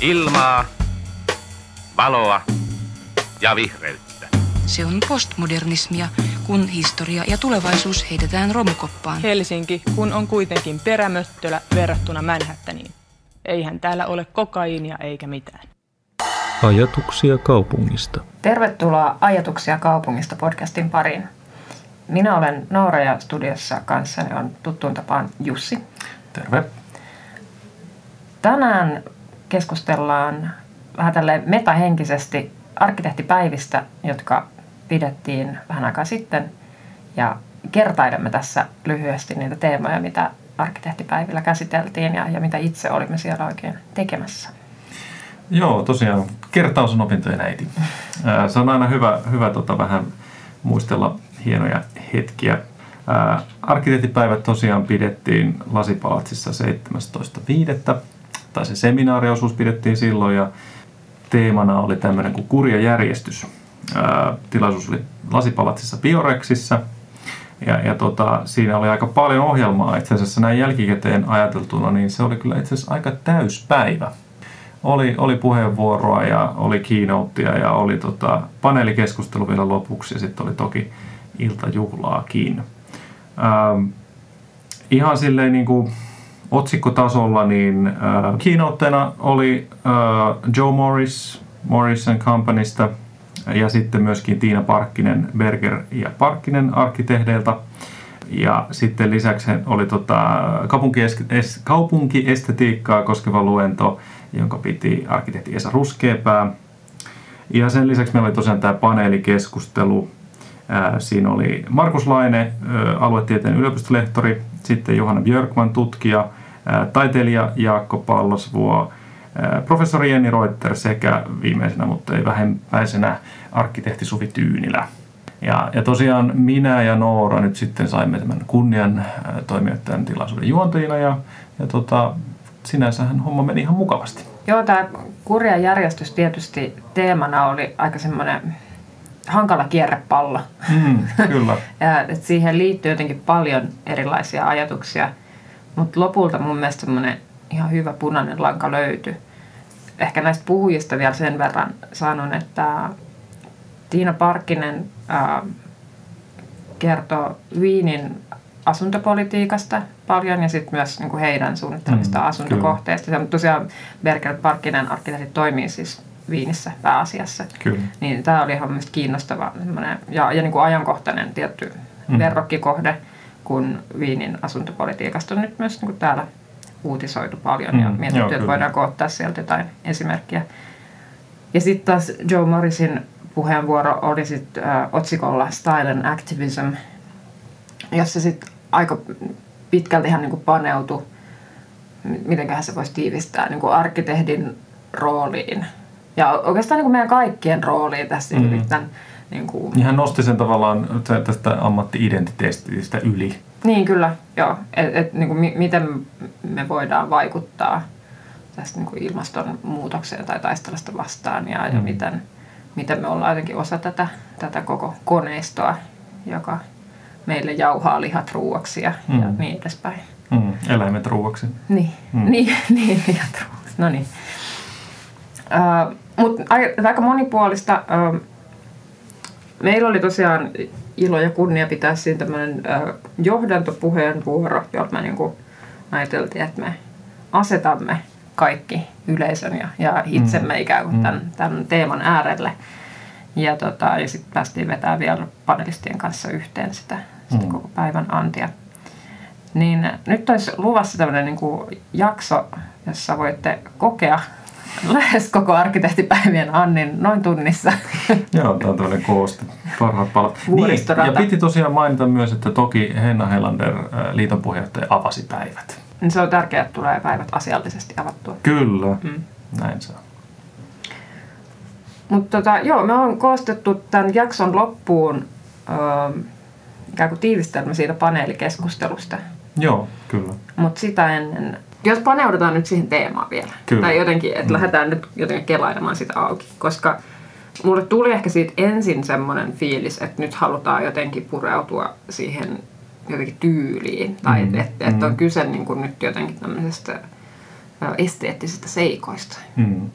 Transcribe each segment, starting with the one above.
Ilmaa, valoa ja vihreyttä. Se on postmodernismia, kun historia ja tulevaisuus heitetään romukoppaan. Helsinki, kun on kuitenkin perämöttölä verrattuna Manhattaniin. Eihän täällä ole kokaiinia eikä mitään. Ajatuksia kaupungista. Tervetuloa Ajatuksia kaupungista podcastin pariin. Minä olen Noora ja studiossa kanssani on tuttuun tapaan Jussi. Terve. Tänään keskustellaan vähän tälle metahenkisesti arkkitehtipäivistä, jotka pidettiin vähän aikaa sitten. Ja kertailemme tässä lyhyesti niitä teemoja, mitä arkkitehtipäivillä käsiteltiin ja, ja mitä itse olimme siellä oikein tekemässä. Joo, tosiaan kertaus on opintojen äiti. Se on aina hyvä, hyvä tota, vähän muistella hienoja hetkiä. arkkitehtipäivät tosiaan pidettiin Lasipalatsissa 17.5. Tai se seminaariosuus pidettiin silloin ja teemana oli tämmöinen kuin kurja järjestys. tilaisuus oli Lasipalatsissa Bioreksissa ja, ja tota, siinä oli aika paljon ohjelmaa. Itse asiassa näin jälkikäteen ajateltuna, niin se oli kyllä itse asiassa aika täyspäivä oli, oli puheenvuoroa ja oli keynotea ja oli tota, paneelikeskustelu vielä lopuksi ja sitten oli toki iltajuhlaakin. Ähm, ihan silleen niin kuin otsikkotasolla niin äh, keynoteena oli äh, Joe Morris Morrison Companysta ja sitten myöskin Tiina Parkkinen Berger ja Parkkinen arkkitehdeiltä. Ja sitten lisäksi oli tota, kaupunkiestetiikkaa koskeva luento jonka piti arkkitehti Esa Ruskeepää. Ja sen lisäksi meillä oli tosiaan tämä paneelikeskustelu. Siinä oli Markus Laine, aluetieteen yliopistolehtori, sitten Johanna Björkman, tutkija, taiteilija Jaakko Pallasvuo, professori Jenni Reuter sekä viimeisenä, mutta ei vähempäisenä arkkitehti Suvi Tyynilä. Ja, ja tosiaan minä ja Noora nyt sitten saimme tämän kunnian toimia tämän tilaisuuden juontajina ja, ja tota, sinänsähän homma meni ihan mukavasti. Joo, tämä kurja järjestys tietysti teemana oli aika semmoinen hankala kierrepallo. Mm, kyllä. ja, et siihen liittyy jotenkin paljon erilaisia ajatuksia, mutta lopulta mun mielestä semmoinen ihan hyvä punainen lanka löytyi. Ehkä näistä puhujista vielä sen verran sanon, että Tiina Parkkinen kertoo Wienin asuntopolitiikasta paljon ja sitten myös niin kuin heidän suunnittelemista mm, asuntokohteista. Kyllä. Tosiaan Berger Parkkinen arkkitehti toimii siis Viinissä pääasiassa. Kyllä. Niin tämä oli ihan mielestäni kiinnostava ja, ja niin kuin ajankohtainen tietty mm. verrokkikohde, kun Viinin asuntopolitiikasta on nyt myös niin kuin täällä uutisoitu paljon mm, ja mietitty, joo, että voidaanko ottaa sieltä jotain esimerkkiä. Ja sitten taas Joe Morrisin puheenvuoro oli sit, äh, otsikolla Style and Activism, jossa sitten aika pitkälti ihan niin paneutui, mitenköhän se voisi tiivistää, niin kuin arkkitehdin rooliin. Ja oikeastaan niin kuin meidän kaikkien rooliin tässä mm. tämän, niin kuin... Hän nosti sen tavallaan tästä ammatti-identiteetistä yli. Niin kyllä, joo. Et, et, niin kuin, miten me voidaan vaikuttaa tästä niin kuin ilmastonmuutokseen tai taistelasta vastaan ja, mm. ja miten, miten me ollaan jotenkin osa tätä, tätä koko koneistoa, joka meille jauhaa lihat ruuaksi ja, mm. ja niin edespäin. Mm. Eläimet ruuaksi. Niin, mm. niin, niin lihat ruuaksi. No niin. Uh, Mutta aika monipuolista. Uh, meillä oli tosiaan ilo ja kunnia pitää siinä tämmöinen uh, johdantopuheenvuoro, jolla me niinku ajateltiin, että me asetamme kaikki yleisön ja, ja itsemme mm. ikään kuin tämän, tämän teeman äärelle. Ja, tota, ja sitten päästiin vetämään vielä panelistien kanssa yhteen sitä, sitä mm. koko päivän antia. Niin nyt olisi luvassa tämmöinen niin jakso, jossa voitte kokea lähes koko arkkitehtipäivien Annin noin tunnissa. Joo, tämä on tämmöinen kooste. Parhaat palat. Niin, ja piti tosiaan mainita myös, että toki Henna Helander, äh, liiton puheenjohtaja, avasi päivät. Niin se on tärkeää, että tulee päivät asiallisesti avattua. Kyllä, mm. näin se on. Mutta tota, joo, me on koostettu tämän jakson loppuun öö, ikään kuin tiivistelmä siitä paneelikeskustelusta. Joo, kyllä. Mutta sitä ennen, jos paneudutaan nyt siihen teemaan vielä. Kyllä. Tai jotenkin, että mm. lähdetään nyt jotenkin kelailemaan sitä auki. Koska mulle tuli ehkä siitä ensin semmoinen fiilis, että nyt halutaan jotenkin pureutua siihen jotenkin tyyliin. Tai mm. että et, on mm. kyse niin kuin nyt jotenkin tämmöisestä esteettisistä seikoista. Mm.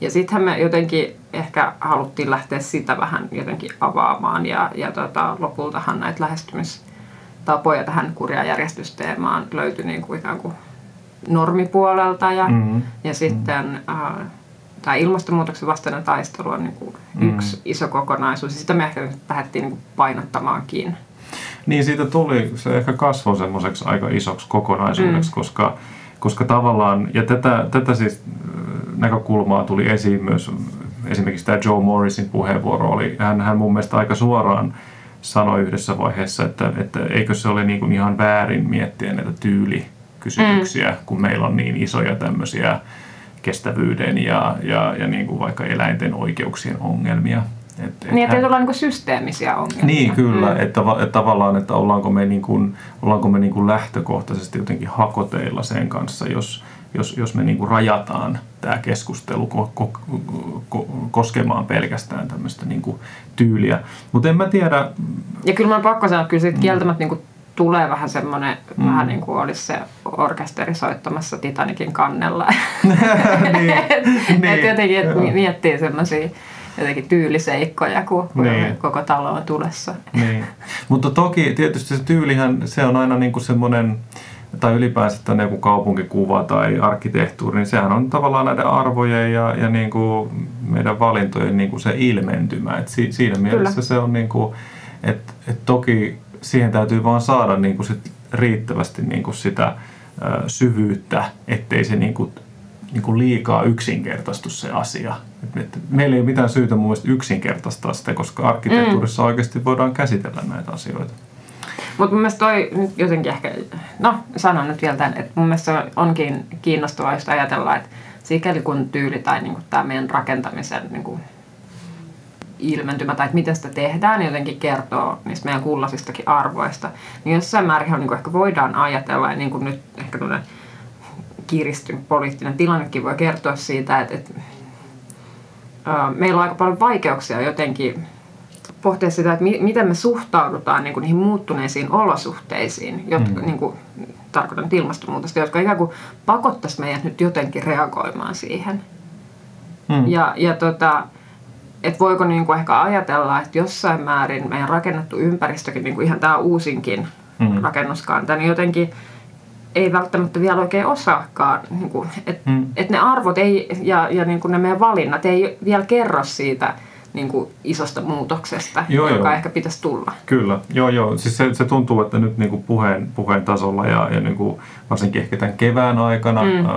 Ja sittenhän me jotenkin ehkä haluttiin lähteä sitä vähän jotenkin avaamaan ja, ja tota, lopultahan näitä lähestymistapoja tähän kurja järjestysteemaan löytyi niin kuin ikään kuin normipuolelta ja, Mm. ja sitten äh, tämä ilmastonmuutoksen vastainen taistelu on niin kuin yksi iso kokonaisuus ja sitä me ehkä lähdettiin niin painottamaankin. Niin siitä tuli, se ehkä kasvoi semmoiseksi aika isoksi kokonaisuudeksi, mm. koska, koska tavallaan, ja tätä, tätä siis äh, näkökulmaa tuli esiin myös, esimerkiksi tämä Joe Morrisin puheenvuoro oli, hän, hän mun mielestä aika suoraan sanoi yhdessä vaiheessa, että, että eikö se ole niin kuin ihan väärin miettiä näitä tyylikysymyksiä, mm. kun meillä on niin isoja tämmöisiä kestävyyden ja, ja, ja niin kuin vaikka eläinten oikeuksien ongelmia. Et, et Niin, että hän- ei olla niin kuin systeemisiä ongelmia. niin, kyllä. Mm. Että, että tavallaan, että ollaanko me, niin kuin, ollaanko me niin kuin lähtökohtaisesti jotenkin hakoteilla sen kanssa, jos, jos, jos me niin kuin rajataan tämä keskustelu ko, ko, ko, koskemaan pelkästään tämmöistä niin kuin tyyliä. Mutta en mä tiedä, Ja kyllä mä on pakko sanoa, että kyllä siitä kieltämättä niin kuin tulee vähän semmoinen, mm. vähän niin kuin olisi se orkesteri soittamassa Titanikin kannella. niin, että jotenkin että joo. miettii semmoisia jotenkin tyyliseikkoja, kun, Niin. koko talo on tulessa. Niin. Mutta toki tietysti se tyylihän, se on aina niin kuin semmoinen, tai ylipäänsä tänne joku kaupunkikuva tai arkkitehtuuri, niin sehän on tavallaan näiden arvojen ja, ja niin kuin meidän valintojen niin kuin se ilmentymä. Et si, siinä mielessä Kyllä. se on niin kuin, että et toki siihen täytyy vaan saada niin kuin sit riittävästi niin kuin sitä syvyyttä, ettei se niin kuin, niin kuin liikaa yksinkertaistu se asia. Et, et, meillä ei ole mitään syytä mun mielestä yksinkertaistaa sitä, koska arkkitehtuurissa mm. oikeasti voidaan käsitellä näitä asioita. Mutta mun mielestä toi nyt jotenkin ehkä, no sanon nyt vielä tämän, että mun mielestä se onkin kiinnostavaa just ajatella, että sikäli kun tyyli tai niinku tämä meidän rakentamisen niinku ilmentymä tai että miten sitä tehdään, niin jotenkin kertoo niistä meidän kullasista arvoista, niin jossain määrin niinku ehkä voidaan ajatella, ja niin kuin nyt ehkä tämmöinen kiristynyt poliittinen tilannekin voi kertoa siitä, että, että meillä on aika paljon vaikeuksia jotenkin pohtia sitä, että mi- miten me suhtaudutaan niin kuin niihin muuttuneisiin olosuhteisiin, jotka, mm. niin kuin, tarkoitan ilmastonmuutosta, jotka ikään kuin pakottaisi meidät nyt jotenkin reagoimaan siihen. Mm. Ja, ja tota, että voiko niin kuin ehkä ajatella, että jossain määrin meidän rakennettu ympäristökin, niin kuin ihan tämä uusinkin Mm. rakennuskanta, niin jotenkin ei välttämättä vielä oikein osaakaan, niin kuin, että Mm. mm. et ne arvot ei, ja, ja niin kuin ne meidän valinnat ei vielä kerro siitä niin kuin isosta muutoksesta, Joo, joka joo. ehkä pitäisi tulla. Kyllä, joo joo. Siis se, se tuntuu, että nyt niin kuin puheen, puheen tasolla ja, ja niin kuin varsinkin ehkä tämän kevään aikana mm. ä,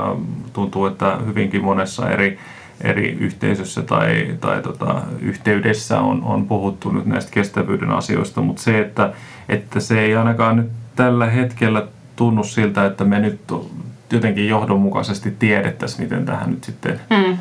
tuntuu, että hyvinkin monessa eri, eri yhteisössä tai, tai tota, yhteydessä on, on puhuttu nyt näistä kestävyyden asioista, mutta se, että, että se ei ainakaan nyt tällä hetkellä tunnu siltä, että me nyt jotenkin johdonmukaisesti tiedettäisiin, miten tähän nyt sitten Mm.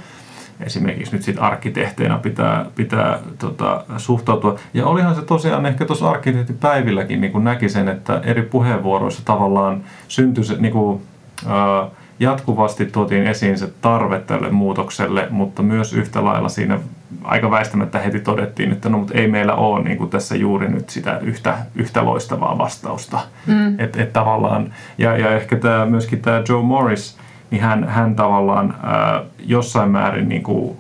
esimerkiksi nyt sit arkkitehteina pitää, pitää tota, suhtautua. Ja olihan se tosiaan ehkä tuossa arkkitehtipäivilläkin niin näki sen, että eri puheenvuoroissa tavallaan syntyi se niin kuin, ää, jatkuvasti tuotiin esiin se tarve tälle muutokselle, mutta myös yhtä lailla siinä aika väistämättä heti todettiin, että no mutta ei meillä ole niin kuin tässä juuri nyt sitä yhtä, yhtä loistavaa vastausta. Mm. Et, et tavallaan, ja, ja ehkä tämä, myöskin tämä Joe Morris, niin hän, hän tavallaan ää, jossain määrin niin kuin,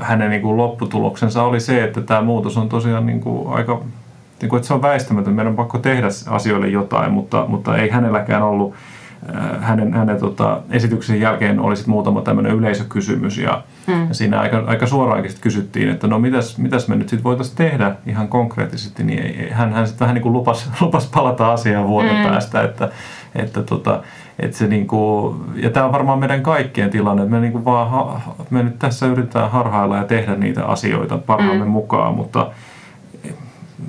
hänen niin kuin lopputuloksensa oli se, että tämä muutos on tosiaan niin kuin aika, niin kuin, että se on väistämätön, meidän on pakko tehdä asioille jotain, mutta, mutta ei hänelläkään ollut, hänen, hänen tota, esityksen jälkeen oli sit muutama tämmöinen yleisökysymys ja, mm. ja siinä aika, aika suoraankin sit kysyttiin, että no mitäs, mitäs me nyt sitten voitaisiin tehdä ihan konkreettisesti, niin ei, hän, hän sitten vähän niin kuin lupas, lupas palata asiaan vuoden mm. päästä, että, että tota, että se niinku, ja tämä on varmaan meidän kaikkien tilanne, että me, niinku vaan, ha, me nyt tässä yritetään harhailla ja tehdä niitä asioita parhaamme mm. mukaan, mutta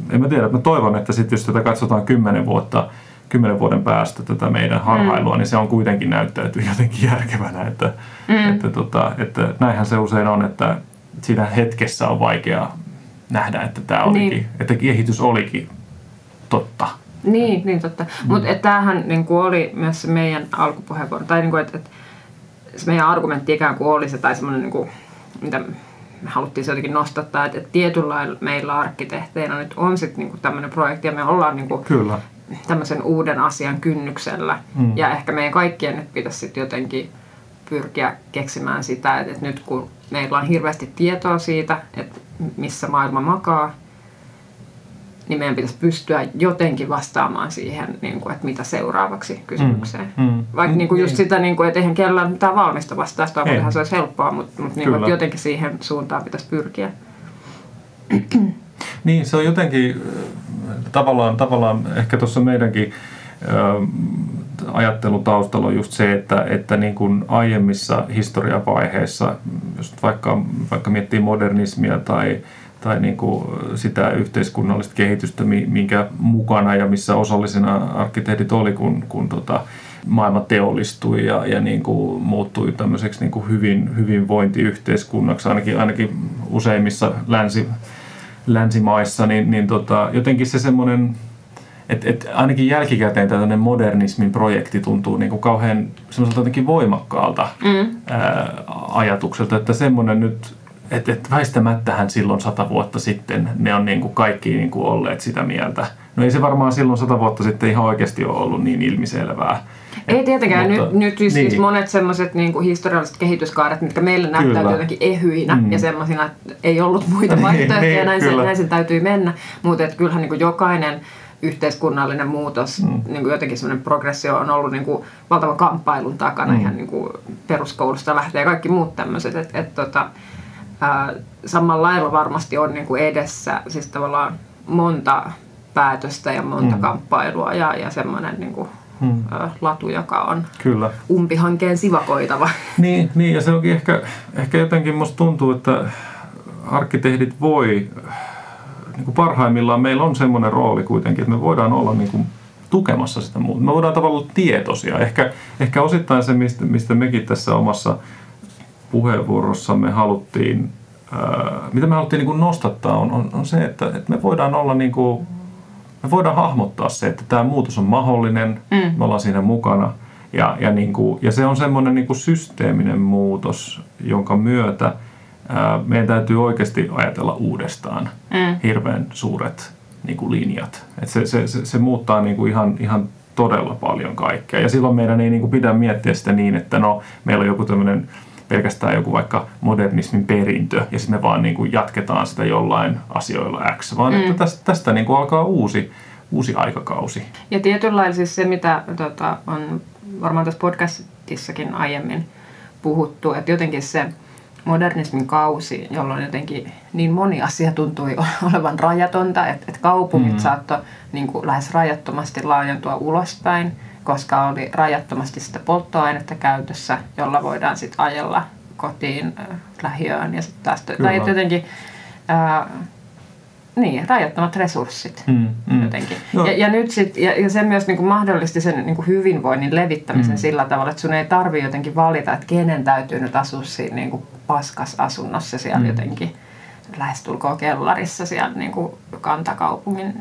en mä tiedä, mä toivon, että sitten jos tätä katsotaan kymmenen vuotta, kymmenen vuoden päästä tätä meidän harhailua, mm. niin se on kuitenkin näyttäytyy jotenkin järkevänä, että, mm. että, tota, että näinhän se usein on, että siinä hetkessä on vaikea nähdä, että tämä olikin, niin. että kehitys olikin totta. Niin, niin totta. Mm. Mutta tämähän niin kuin oli myös se meidän alkupuheenvuoro, tai niin kuin, että, että se meidän argumentti ikään kuin oli se, tai semmoinen, niin kuin, mitä me haluttiin se jotenkin nostattaa, että, että tietyllä lailla meillä arkkitehteinä nyt on sitten niin tämmöinen projekti, ja me ollaan niin kuin, Kyllä. Tämmöisen uuden asian kynnyksellä. Mm. Ja ehkä meidän kaikkien nyt pitäisi sitten jotenkin pyrkiä keksimään sitä, että, että nyt kun meillä on hirveästi tietoa siitä, että missä maailma makaa, niin meidän pitäisi pystyä jotenkin vastaamaan siihen, niin kuin, että mitä seuraavaksi kysymykseen. Mm, mm. Vaikka niin kuin just Niin. sitä, niin kuin, että eihän kellään mitään valmista vastausta ole, se olisi helppoa, mutta, mutta niin kuin, jotenkin siihen suuntaan pitäisi pyrkiä. Niin, se on jotenkin tavallaan, tavallaan ehkä tuossa meidänkin ö, ajattelun taustalla on just se, että, että niin kuin aiemmissa historiavaiheissa, just vaikka, vaikka miettii modernismia tai, tai niin kuin sitä yhteiskunnallista kehitystä, mi- minkä mukana ja missä osallisena arkkitehdit oli, kun, kun tota, maailma teollistui ja, ja niin kuin muuttui tämmöiseksi niin kuin hyvin, hyvinvointiyhteiskunnaksi, ainakin, ainakin useimmissa länsi, länsimaissa, niin, niin tota, jotenkin se semmoinen, että et ainakin jälkikäteen tällainen modernismin projekti tuntuu niin kuin kauhean semmoiselta jotenkin voimakkaalta mm. ää, ajatukselta, että semmoinen nyt, että et väistämättähän silloin sata vuotta sitten ne on niin kuin kaikki niin kuin olleet sitä mieltä. No ei se varmaan silloin sata vuotta sitten ihan oikeasti ole ollut niin ilmiselvää. Ei tietenkään. Mutta- nyt, nyt siis, niin. siis monet semmoiset niin historialliset kehityskaaret, mitkä meille näyttäytyy jotenkin ehyinä Mm. ja semmoisina, että ei ollut muita Niin, vaihtoehtoja, niin, näin, se, kyllä. näin sen täytyy mennä. Mutta kyllähän niin kuin jokainen yhteiskunnallinen muutos, mm. niin kuin jotenkin semmoinen progressio on ollut niin kuin valtavan kamppailun takana Mm. mm. ihan niin kuin peruskoulusta lähtee ja kaikki muut tämmöiset. Et, et, tota, ää, samalla lailla varmasti on niin kuin edessä siis tavallaan monta päätöstä ja monta Mm. kamppailua ja, ja semmoinen niin kuin, Mm. ää, latu, joka on Kyllä. umpihankkeen sivakoitava. Niin, niin, ja se onkin ehkä, ehkä jotenkin musta tuntuu, että arkkitehdit voi, niin kuin parhaimmillaan meillä on semmoinen rooli kuitenkin, että me voidaan olla niin kuin tukemassa sitä muuta. Me voidaan tavallaan olla tietoisia. Ehkä, ehkä osittain se, mistä, mistä mekin tässä omassa puheenvuorossamme haluttiin, ää, mitä me haluttiin niin kuin nostattaa, on, on, on se, että, että me voidaan olla niin kuin, me voidaan hahmottaa se, että tämä muutos on mahdollinen, mm. me ollaan siinä mukana. Ja, ja, niin kuin, ja se on semmoinen niin kuin systeeminen muutos, jonka myötä ää, meidän täytyy oikeasti ajatella uudestaan mm. hirveän suuret niin kuin linjat. Et se, se, se, se muuttaa niin kuin ihan, ihan todella paljon kaikkea. Ja silloin meidän ei niin kuin pidä miettiä sitä niin, että no, meillä on joku tämmöinen pelkästään joku vaikka modernismin perintö, ja sitten me vaan niin kuin jatketaan sitä jollain asioilla X, vaan mm. että tästä, tästä niin kuin alkaa uusi, uusi aikakausi. Ja tietyllä lailla siis se, mitä tota, on varmaan tässä podcastissakin aiemmin puhuttu, että jotenkin se modernismin kausi, jolloin jotenkin niin moni asia tuntui olevan rajatonta, että, että kaupungit mm. saattoi niin kuin lähes rajattomasti laajentua ulospäin, koska oli rajattomasti sitä polttoainetta käytössä, jolla voidaan sitten ajella kotiin, äh, lähiöön ja sitten taas, Kyllä. tai jotenkin äh, niin, rajattomat resurssit Mm, mm. jotenkin. Joo. Ja, ja nyt sit, ja, ja se myös niin kuin mahdollisti sen niin kuin hyvinvoinnin levittämisen Mm. sillä tavalla, että sun ei tarvi jotenkin valita, että kenen täytyy nyt asua siinä niin kuin paskas asunnossa siellä mm. jotenkin lähestulkoon kellarissa siellä niin kuin kantakaupungin.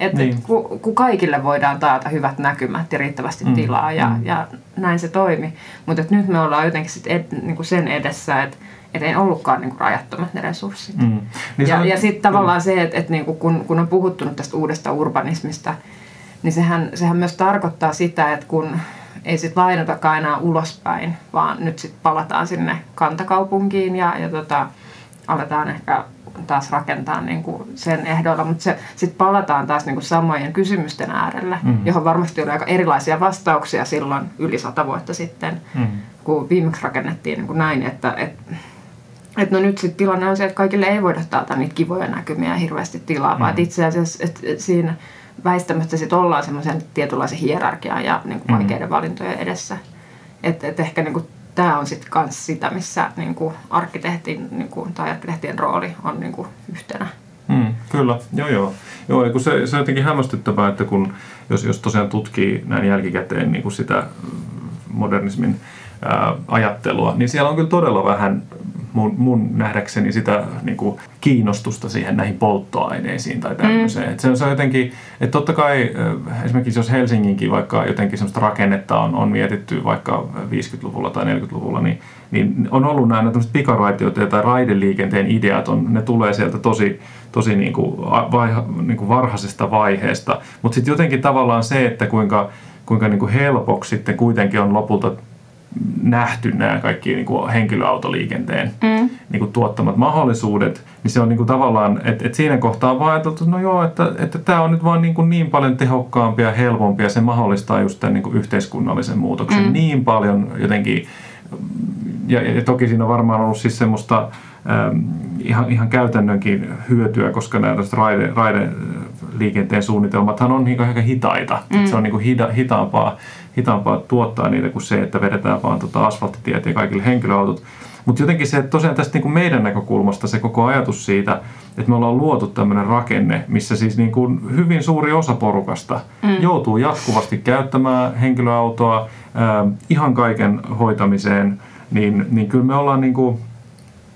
Että Niin. kun, kun kaikille voidaan taata hyvät näkymät ja riittävästi Mm, mm. tilaa ja, mm. mm. ja näin se toimi. Mutta nyt me ollaan jotenkin sit ed, niin kuin sen edessä, että et ei ollutkaan niin kuin rajattomat ne resurssit. Mm. Niin Ja, on- ja sitten tavallaan se, että, että niinku kun, kun on puhuttu nyt tästä uudesta urbanismista, niin sehän, sehän myös tarkoittaa sitä, että kun ei sitten lainatakaan enää ulospäin, vaan nyt sitten palataan sinne kantakaupunkiin ja, ja tota, aletaan ehkä taas rakentaa niinku sen ehdoilla, mutta sitten palataan taas niinku samojen kysymysten äärelle, Mm. johon varmasti oli aika erilaisia vastauksia silloin yli sata vuotta sitten, Mm. kun viimeksi rakennettiin niin kuin näin, että, että et no nyt sitten tilanne on se, että kaikille ei voida taata niitä kivoja näkymiä ja hirveästi tilaa, mm. vaan et itse asiassa et, et siinä väistämättä sit ollaan semmoisen tietynlaisen hierarkian ja niin kuin Mm. vaikeiden valintojen edessä. Että et ehkä niin kuin, tämä on sitten myös sitä, missä niin kuin arkkitehtin niin kuin, tai arkkitehtien rooli on niin kuin, yhtenä. Mm, kyllä, joo joo. joo kun se, se on jotenkin hämmästyttävää, että kun, jos, jos tosiaan tutkii näin jälkikäteen niin kuin sitä mm, modernismin ää, ajattelua, niin siellä on kyllä todella vähän mun, mun nähdäkseni sitä niin kuin kiinnostusta siihen näihin polttoaineisiin tai tämmöiseen. Mm. Et se, on- se on jotenkin, että totta kai äh, esimerkiksi jos Helsinginkin vaikka jotenkin semmoista rakennetta on, on mietitty vaikka 50-luvulla tai 40-luvulla, niin, niin on ollut nämä tämmöiset pikaraitioita tai raideliikenteen ideat, on, ne tulee sieltä tosi, tosi niin kuin, vaiha, niin kuin varhaisesta vaiheesta. Mutta sitten jotenkin tavallaan se, että kuinka, kuinka niin kuin helpoksi sitten kuitenkin on lopulta nähty nämä kaikki niin kuin henkilöautoliikenteen mm. niin kuin tuottamat mahdollisuudet, niin se on niin kuin tavallaan, että, että siinä kohtaa on vaan ajateltu, että no joo, että, että tämä on nyt vaan niin, kuin niin paljon tehokkaampia ja helpompia, se mahdollistaa just tämän niin kuin yhteiskunnallisen muutoksen mm. niin paljon jotenkin, ja, ja toki siinä on varmaan ollut siis semmoista ähm, ihan, ihan käytännönkin hyötyä, koska nämä raide, raide liikenteen suunnitelmathan on niin aika hitaita. Mm. Se on niin hita, hitaampaa, hitaampaa tuottaa niitä kuin se, että vedetään vaan tota asfalttitiet ja kaikille henkilöautot. Mutta jotenkin se, että tosiaan tästä niin kuin meidän näkökulmasta se koko ajatus siitä, että me ollaan luotu tämmöinen rakenne, missä siis niin kuin hyvin suuri osa porukasta mm. joutuu jatkuvasti käyttämään henkilöautoa äh, ihan kaiken hoitamiseen, niin, niin kyllä me ollaan niin kuin,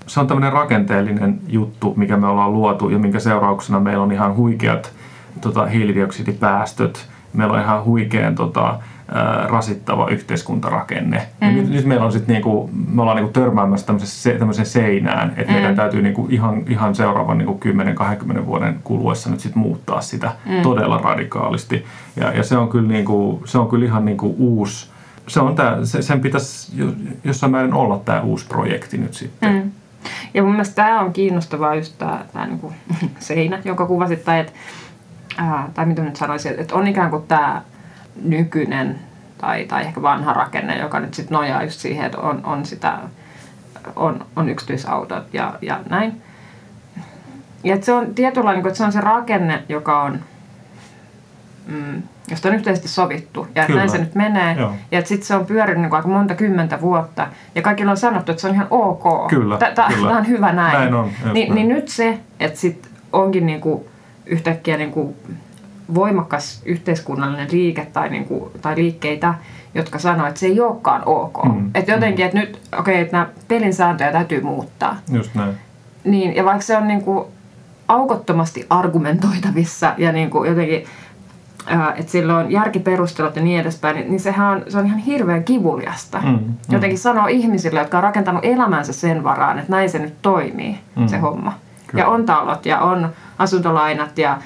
se on tämmöinen rakenteellinen juttu, mikä me ollaan luotu ja minkä seurauksena meillä on ihan huikeat tota, hiilidioksidipäästöt, meillä on ihan huikean tota, rasittava yhteiskuntarakenne. Mm. Ja nyt, nyt meillä on sitten niinku, me ollaan niinku törmäämässä tämmöiseen seinään, että mm. meidän täytyy niinku ihan, ihan seuraavan niinku 10-20 vuoden kuluessa nyt sit muuttaa sitä mm. todella radikaalisti. Ja, ja se, on kyllä niinku, se on kyllä ihan niinku uusi, se on tää, se, sen pitäisi jossain määrin olla tämä uusi projekti nyt sitten. Mm. Ja mun mielestä tämä on kiinnostavaa just tämä niinku seinä, jonka kuvasit, tai että ää, tai mitä nyt sanoisin, että on ikään kuin tämä nykyinen tai, tai ehkä vanha rakenne, joka nyt sitten nojaa just siihen, että on, on, sitä, on, on yksityisautot ja, ja näin. Ja että se on tietynlainen, että se on se rakenne, joka on, mm, josta on yhteisesti sovittu. Ja että näin se nyt menee. Joo. Ja että sitten se on pyörinyt niin aika monta kymmentä vuotta. Ja kaikilla on sanottu, että se on ihan ok. Kyllä, Tämä on hyvä näin. näin on, Ni, näin. Niin nyt se, että sitten onkin niin kuin yhtäkkiä niin kuin voimakas yhteiskunnallinen liike tai, niin kuin, tai liikkeitä, jotka sanoo, että se ei olekaan ok. Mm, että jotenkin, että nyt, okei, okay, että nämä pelin sääntöjä täytyy muuttaa. Just näin. Niin, ja vaikka se on niin kuin aukottomasti argumentoitavissa ja niin kuin jotenkin, että sillä on järkiperustelut ja niin edespäin, niin, niin sehän on, se on ihan hirveän kivuliasta. Mm, mm. Jotenkin sanoo ihmisille, jotka on rakentanut elämänsä sen varaan, että näin se nyt toimii, mm. se homma. Kyllä. Ja on talot ja on asuntolainat ja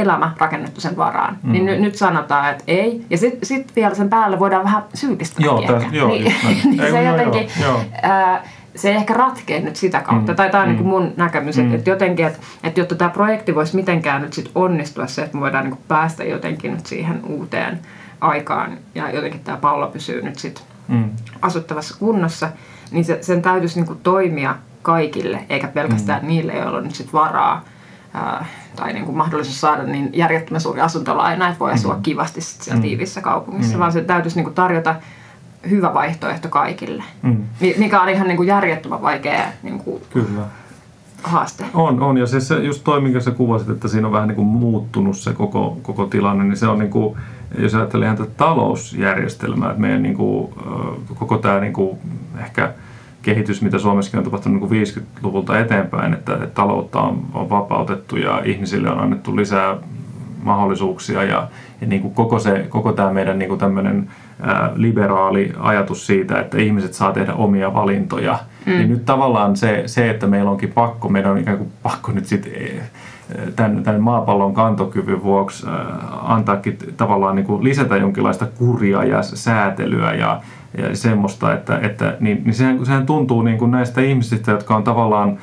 elämä rakennettu sen varaan. Mm. Niin nyt, nyt sanotaan, että ei. Ja sitten sit vielä sen päälle voidaan vähän syyllistää joo, täs, joo, niin, niin se ei, jotenkin, joo, joo. Ää, se ei ehkä ratkee nyt sitä kautta. Mm. Tai tämä on niinku mm. niin mun näkemys, mm. että jotenkin, että, että jotta tämä projekti voisi mitenkään nyt sit onnistua se, että me voidaan niin päästä jotenkin nyt siihen uuteen aikaan ja jotenkin tämä pallo pysyy nyt sitten mm. asuttavassa kunnossa, niin se, sen täytyisi niin toimia kaikille, eikä pelkästään mm. niille, joilla on nyt sit varaa ää, tai niin kuin mahdollisuus saada niin järjettömän suuri asuntolaina, että voi asua mm. kivasti sit siellä mm. tiivissä kaupungissa, mm. vaan se täytyisi niin kuin tarjota hyvä vaihtoehto kaikille, mm. mikä on ihan niin kuin järjettömän vaikea niin kuin Kyllä. haaste. On, on. Ja siis se just toi, minkä sä kuvasit, että siinä on vähän niin kuin muuttunut se koko, koko tilanne, niin se on niin kuin, jos ajattelee ihan tätä talousjärjestelmää, että meidän niin kuin, koko tämä niin kuin ehkä – kehitys, mitä Suomessakin on tapahtunut niin 50-luvulta eteenpäin, että, että taloutta on, on vapautettu ja ihmisille on annettu lisää mahdollisuuksia ja, ja niin kuin koko, se, koko tämä meidän niin kuin tämmöinen ää, liberaali ajatus siitä, että ihmiset saa tehdä omia valintoja, mm. niin nyt tavallaan se, se, että meillä onkin pakko, meidän on ikään kuin pakko nyt sitten tämän, tämän maapallon kantokyvyn vuoksi antaakin tavallaan niin kuin lisätä jonkinlaista kuria ja säätelyä ja, ja semmoista, että, että niin, niin sehän, sehän tuntuu niin kuin näistä ihmisistä, jotka on tavallaan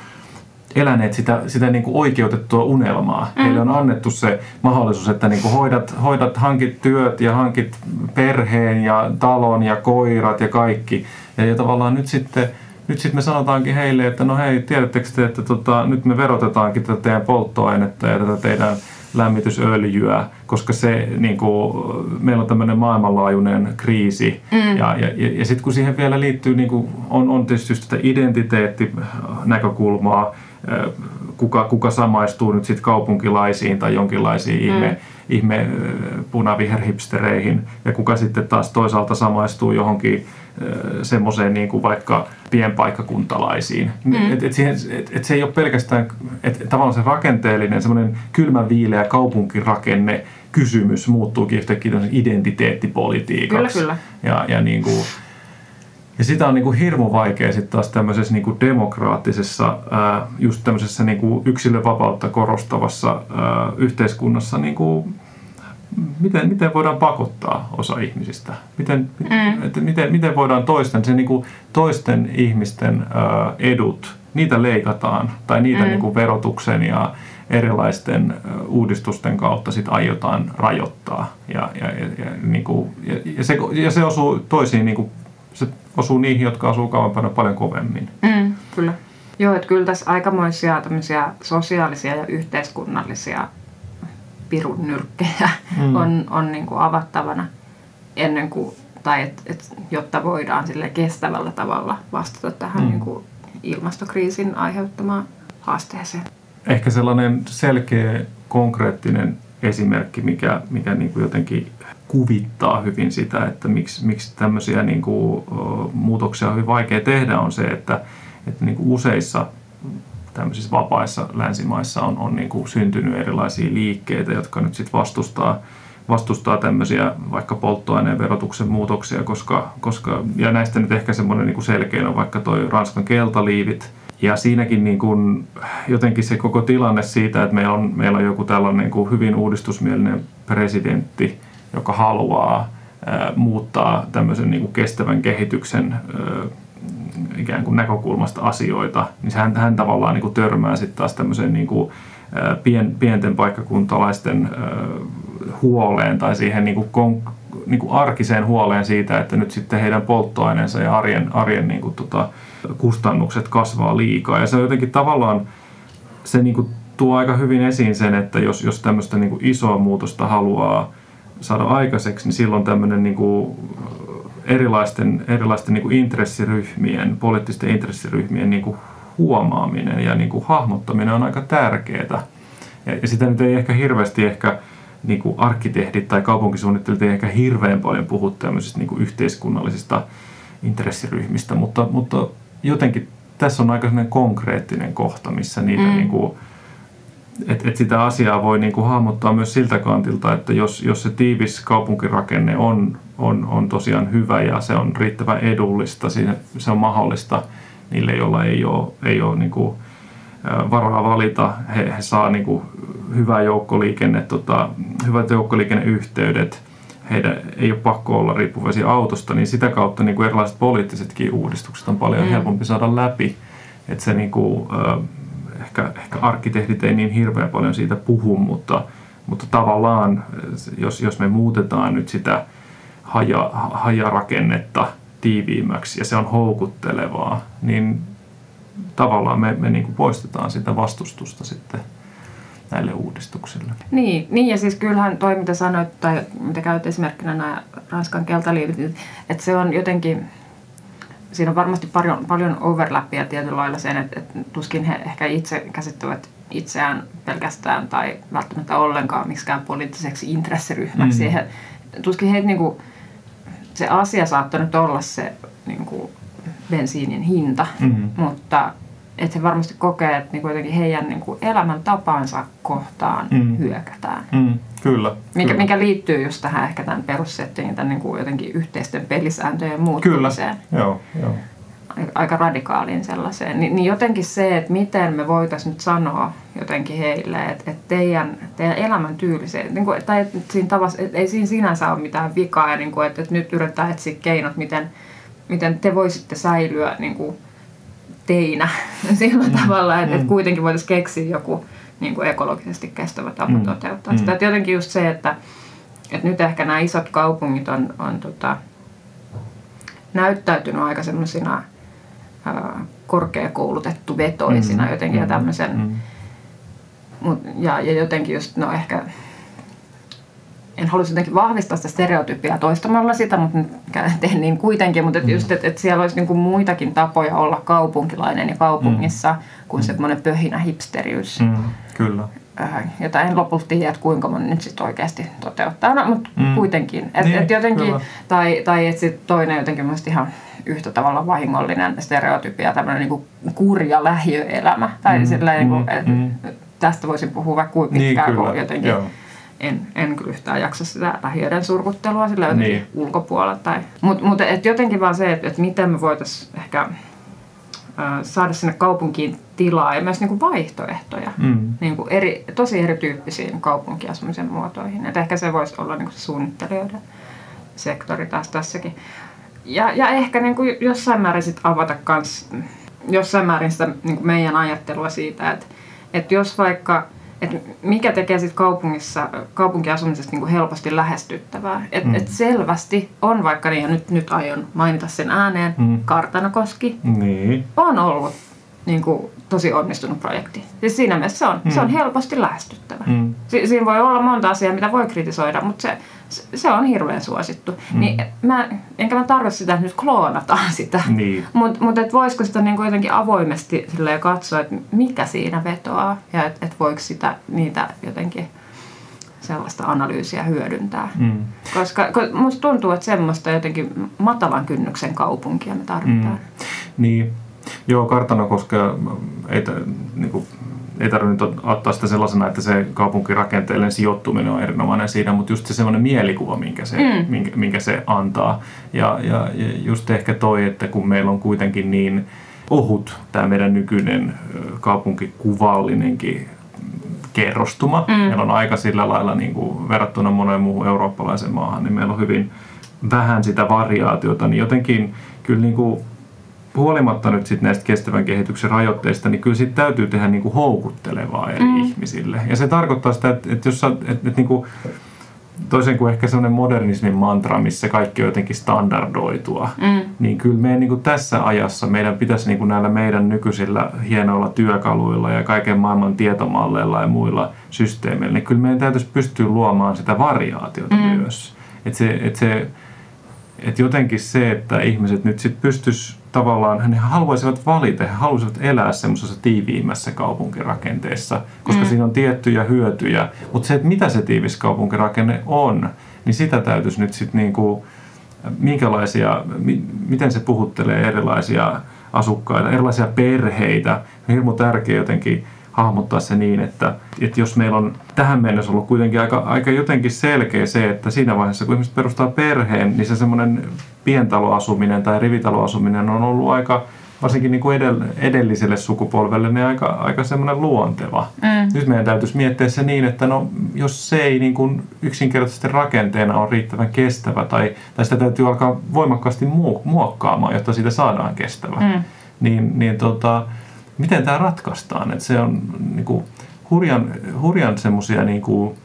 eläneet sitä, sitä niin kuin oikeutettua unelmaa. Mm. Heille on annettu se mahdollisuus, että niin kuin hoidat, hoidat, hankit työt ja hankit perheen ja talon ja koirat ja kaikki. Ja, ja tavallaan nyt sitten nyt sitten me sanotaankin heille, että no hei, tiedättekö te, että tota, nyt me verotetaankin tätä teidän polttoainetta ja tätä teidän lämmitysöljyä, koska se, niin kuin, meillä on tämmöinen maailmanlaajuinen kriisi. Mm. Ja, ja, ja sitten kun siihen vielä liittyy, niin kuin, on, on tietysti sitä identiteettinäkökulmaa, kuka, kuka samaistuu nyt sitten kaupunkilaisiin tai jonkinlaisiin mm. ihme, ihme punaviherhipstereihin ja kuka sitten taas toisaalta samaistuu johonkin semmoiseen niin kuin vaikka pienpaikkakuntalaisiin. Mm. Et, et, siihen, et, et se ei ole pelkästään, että tavallaan se rakenteellinen, semmoinen kylmä viileä kaupunkirakenne kysymys muuttuukin yhtäkkiä identiteettipolitiikaksi. Kyllä, kyllä. Ja, ja, niin kuin, ja sitä on niin kuin hirmu vaikea sitten taas tämmöisessä niin kuin demokraattisessa, ää, just tämmöisessä niin kuin yksilövapautta korostavassa ää, yhteiskunnassa niin kuin miten, miten voidaan pakottaa osa ihmisistä? Miten, mm. että miten, miten voidaan toisten, se niin kuin toisten ihmisten ää, edut, niitä leikataan tai niitä mm. niin kuin verotuksen ja erilaisten uudistusten kautta sit aiotaan rajoittaa. Ja, ja, ja, ja, niin kuin, ja, ja, se, ja se osuu toisiin, niin kuin, se osuu niihin, jotka asuu kauempana paljon kovemmin. Mm, kyllä. Joo, että kyllä tässä aikamoisia sosiaalisia ja yhteiskunnallisia pirun nyrkkejä mm. on, on niin kuin avattavana ennen kuin, tai et, et, jotta voidaan sille kestävällä tavalla vastata tähän mm. niin kuin ilmastokriisin aiheuttamaan haasteeseen. Ehkä sellainen selkeä, konkreettinen esimerkki, mikä, mikä niin kuin jotenkin kuvittaa hyvin sitä, että miksi, miksi tämmöisiä niin kuin, muutoksia on hyvin vaikea tehdä, on se, että, että niin kuin useissa tämmöisissä vapaissa länsimaissa on, on niin kuin syntynyt erilaisia liikkeitä, jotka nyt sitten vastustaa, vastustaa tämmöisiä vaikka polttoaineen verotuksen muutoksia, koska, koska ja näistä nyt ehkä semmoinen niin selkeä on vaikka toi Ranskan keltaliivit, ja siinäkin niin kuin jotenkin se koko tilanne siitä, että meillä on, meillä on joku tällainen niin kuin hyvin uudistusmielinen presidentti, joka haluaa ää, muuttaa tämmöisen niin kuin kestävän kehityksen ää, ikään kuin näkökulmasta asioita, niin hän, hän tavallaan niin kuin törmää sitten taas tämmöiseen niin kuin, pien, pienten paikkakuntalaisten huoleen tai siihen niin kuin kon, niin kuin arkiseen huoleen siitä, että nyt sitten heidän polttoaineensa ja arjen, arjen niin kuin tota, kustannukset kasvaa liikaa. Ja se on jotenkin tavallaan, se niin kuin tuo aika hyvin esiin sen, että jos, jos tämmöistä niin kuin isoa muutosta haluaa saada aikaiseksi, niin silloin tämmöinen niin kuin erilaisten, erilaisten niin kuin intressiryhmien, poliittisten intressiryhmien niin kuin huomaaminen ja niin kuin hahmottaminen on aika tärkeää. Ja, ja sitä nyt ei ehkä hirveästi ehkä niin kuin arkkitehdit tai kaupunkisuunnittelijat ei ehkä hirveän paljon puhu tämmöisistä niin kuin yhteiskunnallisista intressiryhmistä, mutta, mutta jotenkin tässä on aika konkreettinen kohta, missä niitä mm. niin kuin, että et sitä asiaa voi niin kuin hahmottaa myös siltä kantilta, että jos, jos se tiivis kaupunkirakenne on, on, on tosiaan hyvä ja se on riittävän edullista, siinä, se on mahdollista niille, joilla ei ole, ei ole niin kuin, varaa valita, he, he saa niin kuin hyvää joukkoliikenne, tota, hyvät joukkoliikenneyhteydet, heidän ei ole pakko olla riippuvaisia autosta, niin sitä kautta niin kuin erilaiset poliittisetkin uudistukset on paljon mm. helpompi saada läpi. Että se niin kuin, ehkä, ehkä arkkitehdit ei niin hirveän paljon siitä puhu, mutta, mutta tavallaan jos, jos me muutetaan nyt sitä haja, hajarakennetta tiiviimmäksi ja se on houkuttelevaa, niin tavallaan me, me niin kuin poistetaan sitä vastustusta sitten näille uudistuksille. Niin, niin ja siis kyllähän toi mitä sanoit, tai mitä käyt esimerkkinä nämä Ranskan keltaliivit, että se on jotenkin, siinä on varmasti paljon, paljon overlappia tietyllä lailla sen, että, että tuskin he ehkä itse käsittävät itseään pelkästään tai välttämättä ollenkaan miksikään poliittiseksi intressiryhmäksi. Mm. He, tuskin heitä niinku, se asia saattaa nyt olla se niinku, bensiinin hinta, mm-hmm. mutta että he varmasti kokee, että niin kuitenkin heidän niin kuin elämäntapansa kohtaan mm. hyökätään. Mm, kyllä, mikä, kyllä. mikä liittyy just tähän ehkä tämän perussettiin, tämän niin kuin jotenkin yhteisten pelisääntöjen muuttumiseen. Kyllä, joo, joo. Aika radikaaliin sellaiseen. Ni, niin jotenkin se, että miten me voitaisiin nyt sanoa jotenkin heille, että, että teidän, teidän elämäntyyli, se, niin kuin, tai että siinä tavassa, että ei siinä sinänsä ole mitään vikaa, ja niin kuin, että, että nyt yritetään etsiä keinot, miten, miten te voisitte säilyä niin kuin, teinä sillä mm. tavalla, että, mm. kuitenkin voitaisiin keksiä joku niin kuin ekologisesti kestävä tapa mm. toteuttaa mm. sitä. Että jotenkin just se, että, että nyt ehkä nämä isot kaupungit on, on tota, näyttäytynyt aika semmoisina korkeakoulutettu vetoisina mm. jotenkin mm. ja tämmöisen, mm. Mut, ja, ja jotenkin just no ehkä en halusi jotenkin vahvistaa sitä stereotypia toistamalla sitä, mutta teen niin kuitenkin. Mutta et mm. just, että et siellä olisi niinku muitakin tapoja olla kaupunkilainen ja kaupungissa mm. kuin mm. semmoinen pöhinä hipsteriys. Mm. Kyllä. Äh, jota en lopulta tiedä, että kuinka moni nyt sitten oikeasti toteuttaa, no, mutta mm. kuitenkin. Et, niin, et jotenkin, kyllä. tai, tai että sitten toinen jotenkin mielestäni ihan yhtä tavalla vahingollinen stereotypia, tämmöinen niinku kurja lähiöelämä. Tai mm. sillä, niinku, mm. et, mm. tästä voisin puhua vaikka kuinka niin, pitkään, niin, kun jotenkin... Joo en, en kyllä yhtään jaksa sitä lähiöiden surkuttelua sillä niin. ulkopuolella. Tai, mutta mut, et jotenkin vaan se, että et miten me voitaisiin ehkä saada sinne kaupunkiin tilaa ja myös niin kuin vaihtoehtoja Mm. niin kuin eri, tosi erityyppisiin kaupunkiasumisen muotoihin. Et ehkä se voisi olla niin kuin se suunnittelijoiden sektori taas tässäkin. Ja, ja ehkä niin kuin jossain määrin sit avata kans, jossain määrin sitä niin kuin meidän ajattelua siitä, että, että jos vaikka että mikä tekee sit kaupungissa, kaupunkiasumisesta niin kuin helposti lähestyttävää. Että Mm. et selvästi on vaikka, niin ja nyt, nyt aion mainita sen ääneen, Mm. Kartanokoski Niin. on ollut niin kuin, tosi onnistunut projekti. Siis siinä mielessä se on, se on Mm. helposti lähestyttävä. Mm. Si- siinä voi olla monta asiaa, mitä voi kritisoida, mutta se, se- on hirveän suosittu. Mm. Niin mä, enkä mä tarkoita sitä, että nyt kloonataan sitä. Niin. Mutta mut, voisiko sitä niinku jotenkin avoimesti katsoa, että mikä siinä vetoaa ja että et voiko sitä, niitä jotenkin sellaista analyysiä hyödyntää. Mm. Koska ko- musta tuntuu, että semmoista jotenkin matalan kynnyksen kaupunkia me tarvitaan. Mm. Niin. Joo, kartano koskee, ei, niin kuin, ei tarvitse nyt ottaa sitä sellaisena, että se kaupunkirakenteellinen sijoittuminen on erinomainen siinä, mutta just se sellainen mielikuva, minkä se, Mm. minkä, minkä se antaa. Ja, ja, ja just ehkä toi, että kun meillä on kuitenkin niin ohut tämä meidän nykyinen kaupunkikuvallinenkin kerrostuma. Mm. Meillä on aika sillä lailla niin kuin verrattuna moneen muuhun eurooppalaiseen maahan, niin meillä on hyvin vähän sitä variaatiota, niin jotenkin kyllä niin kuin huolimatta nyt sit näistä kestävän kehityksen rajoitteista, niin kyllä siitä täytyy tehdä niin kuin houkuttelevaa eri mm. ihmisille. Ja se tarkoittaa sitä, että, että jos sä, että, että niin kuin, toisin kuin ehkä sellainen modernismin mantra, missä kaikki on jotenkin standardoitua, mm. niin kyllä meidän niin kuin tässä ajassa meidän pitäisi niin kuin näillä meidän nykyisillä hienoilla työkaluilla ja kaiken maailman tietomalleilla ja muilla systeemeillä, niin kyllä meidän täytyisi pystyä luomaan sitä variaatiota mm. myös. Että se, että se että jotenkin se, että ihmiset nyt sitten pystyis tavallaan, he haluaisivat valita, he haluaisivat elää semmoisessa tiiviimmässä kaupunkirakenteessa, koska mm. siinä on tiettyjä hyötyjä. Mutta se, että mitä se tiivis kaupunkirakenne on, niin sitä täytyisi nyt sitten niinku, minkälaisia, mi, miten se puhuttelee erilaisia asukkaita, erilaisia perheitä. On hirmu tärkeää jotenkin hahmottaa se niin, että, että jos meillä on tähän mennessä ollut kuitenkin aika, aika jotenkin selkeä se, että siinä vaiheessa kun ihmiset perustaa perheen, niin se semmoinen pientaloasuminen tai rivitaloasuminen on ollut aika, varsinkin niin kuin edell- edelliselle sukupolvelle, niin aika, aika semmoinen luonteva. Mm. Nyt meidän täytyisi miettiä se niin, että no, jos se ei niin kuin yksinkertaisesti rakenteena ole riittävän kestävä tai, tai sitä täytyy alkaa voimakkaasti mu- muokkaamaan, jotta siitä saadaan kestävä, mm. niin, niin tota, miten tämä ratkaistaan? Että se on niin kuin, hurjan, hurjan semmoisia niin kuin,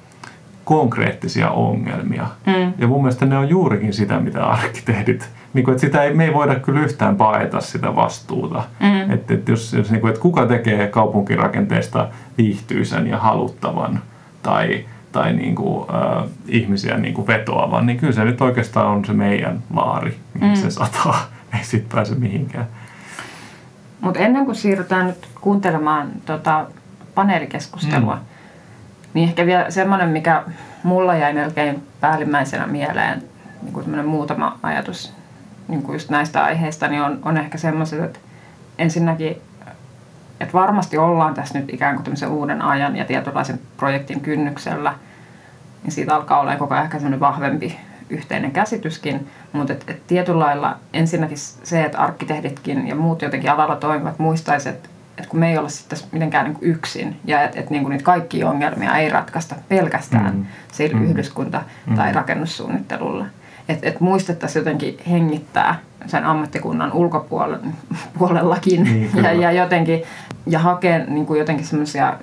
konkreettisia ongelmia. Mm. Ja mun mielestä ne on juurikin sitä, mitä arkkitehdit, niin kuin, että sitä ei, me ei voida kyllä yhtään paeta sitä vastuuta. Mm. Että, että, jos, jos, niin kuin, että kuka tekee kaupunkirakenteesta viihtyisän ja haluttavan tai, tai niin kuin, äh, ihmisiä niin kuin vetoavan, niin kyllä se nyt oikeastaan on se meidän laari, mihin mm. se sataa. Ei sitten pääse mihinkään. Mutta ennen kuin siirrytään nyt kuuntelemaan tota paneelikeskustelua, mm. niin ehkä vielä semmoinen, mikä mulla jäi melkein päällimmäisenä mieleen, niin kuin muutama ajatus niin kuin just näistä aiheista, niin on, on ehkä semmoiset, että ensinnäkin, että varmasti ollaan tässä nyt ikään kuin tämmöisen uuden ajan ja tietynlaisen projektin kynnyksellä, niin siitä alkaa olla koko ajan ehkä semmoinen vahvempi yhteinen käsityskin, mutta et, et tietyllä lailla ensinnäkin se, että arkkitehditkin ja muut jotenkin alalla toimivat muistaisivat, että et kun me ei olla sitten mitenkään niin yksin ja että et niin niitä kaikkia ongelmia ei ratkaista pelkästään mm. sillä mm. yhdyskunta- mm. tai rakennussuunnittelulla. Että et muistettaisiin jotenkin hengittää sen ammattikunnan ulkopuolellakin niin, ja, ja jotenkin ja hakea niin kuin jotenkin semmoisia,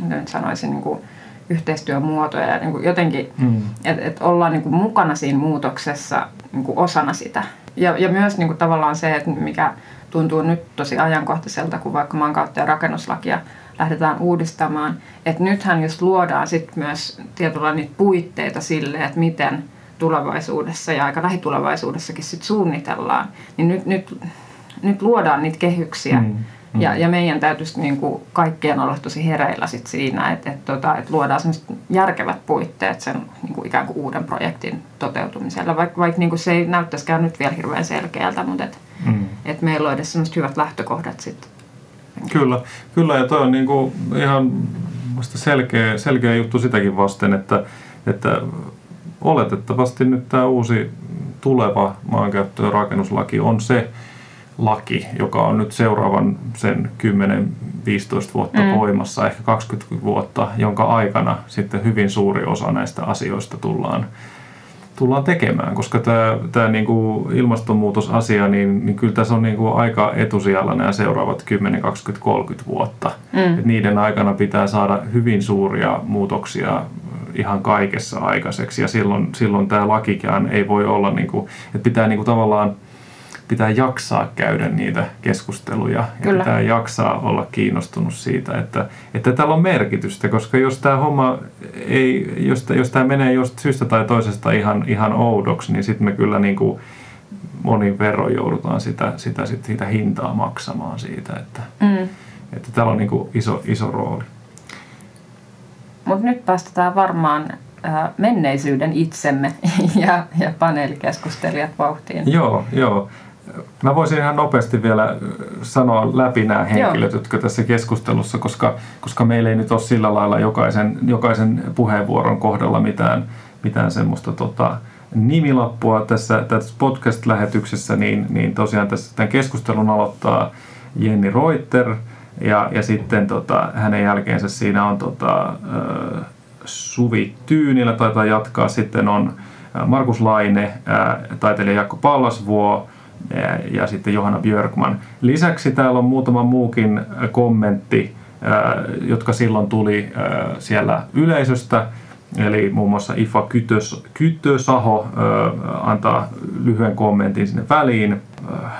nyt sanoisin, niin kuin yhteistyömuotoja ja niin kuin jotenkin, mm. että et ollaan niin kuin mukana siinä muutoksessa niin kuin osana sitä. Ja, ja myös niin kuin tavallaan se, että mikä tuntuu nyt tosi ajankohtaiselta, kun vaikka maankautta ja rakennuslakia lähdetään uudistamaan, että nythän just luodaan sit myös tietyllä niitä puitteita sille, että miten tulevaisuudessa ja aika lähitulevaisuudessakin sit suunnitellaan, niin nyt, nyt, nyt luodaan niitä kehyksiä. Mm. Mm. Ja, ja meidän täytyisi niin kuin kaikkien olla tosi hereillä sit siinä, että, että, että, että luodaan järkevät puitteet sen niin kuin ikään kuin uuden projektin toteutumisella, vaikka, vaikka niin kuin se ei näyttäisikään nyt vielä hirveän selkeältä, mutta että, mm. että meillä on edes sellaiset hyvät lähtökohdat sitten. Kyllä, kyllä ja toi on niin kuin ihan selkeä, selkeä juttu sitäkin vasten, että, että oletettavasti nyt tämä uusi tuleva maankäyttö- ja rakennuslaki on se laki, joka on nyt seuraavan sen 10-15 vuotta mm. voimassa, ehkä 20 vuotta, jonka aikana sitten hyvin suuri osa näistä asioista tullaan, tullaan tekemään, koska tämä, tämä niin kuin ilmastonmuutosasia, niin, niin kyllä tässä on niin kuin aika etusijalla nämä seuraavat 10, 20, 30 vuotta. Mm. Et niiden aikana pitää saada hyvin suuria muutoksia ihan kaikessa aikaiseksi ja silloin, silloin tämä lakikään ei voi olla, niin kuin, että pitää niin kuin tavallaan pitää jaksaa käydä niitä keskusteluja ja Kyllä. pitää jaksaa olla kiinnostunut siitä, että, että tällä on merkitystä, koska jos tämä homma ei, jos, jos tämä menee just syystä tai toisesta ihan, ihan oudoksi, niin sitten me kyllä niin kuin monin verran joudutaan sitä, sitä, sitä, sitä hintaa maksamaan siitä, että, mm. että täällä on niin kuin iso, iso rooli. Mutta nyt päästetään varmaan menneisyyden itsemme ja, ja paneelikeskustelijat vauhtiin. Joo, joo. Mä voisin ihan nopeasti vielä sanoa läpi nämä henkilöt, Joo. jotka tässä keskustelussa, koska, koska meillä ei nyt ole sillä lailla jokaisen, jokaisen puheenvuoron kohdalla mitään, mitään semmoista tota, nimilappua tässä, tässä podcast-lähetyksessä, niin, niin tosiaan tässä tämän keskustelun aloittaa Jenni Reuter ja, ja sitten tota, hänen jälkeensä siinä on tota, Suvi Tyynillä taitaa jatkaa, sitten on Markus Laine, taiteilija Jakko Pallasvuo, ja sitten Johanna Björkman. Lisäksi täällä on muutama muukin kommentti, jotka silloin tuli siellä yleisöstä. Eli muun muassa Ifa Kytös, Kytösaho antaa lyhyen kommentin sinne väliin.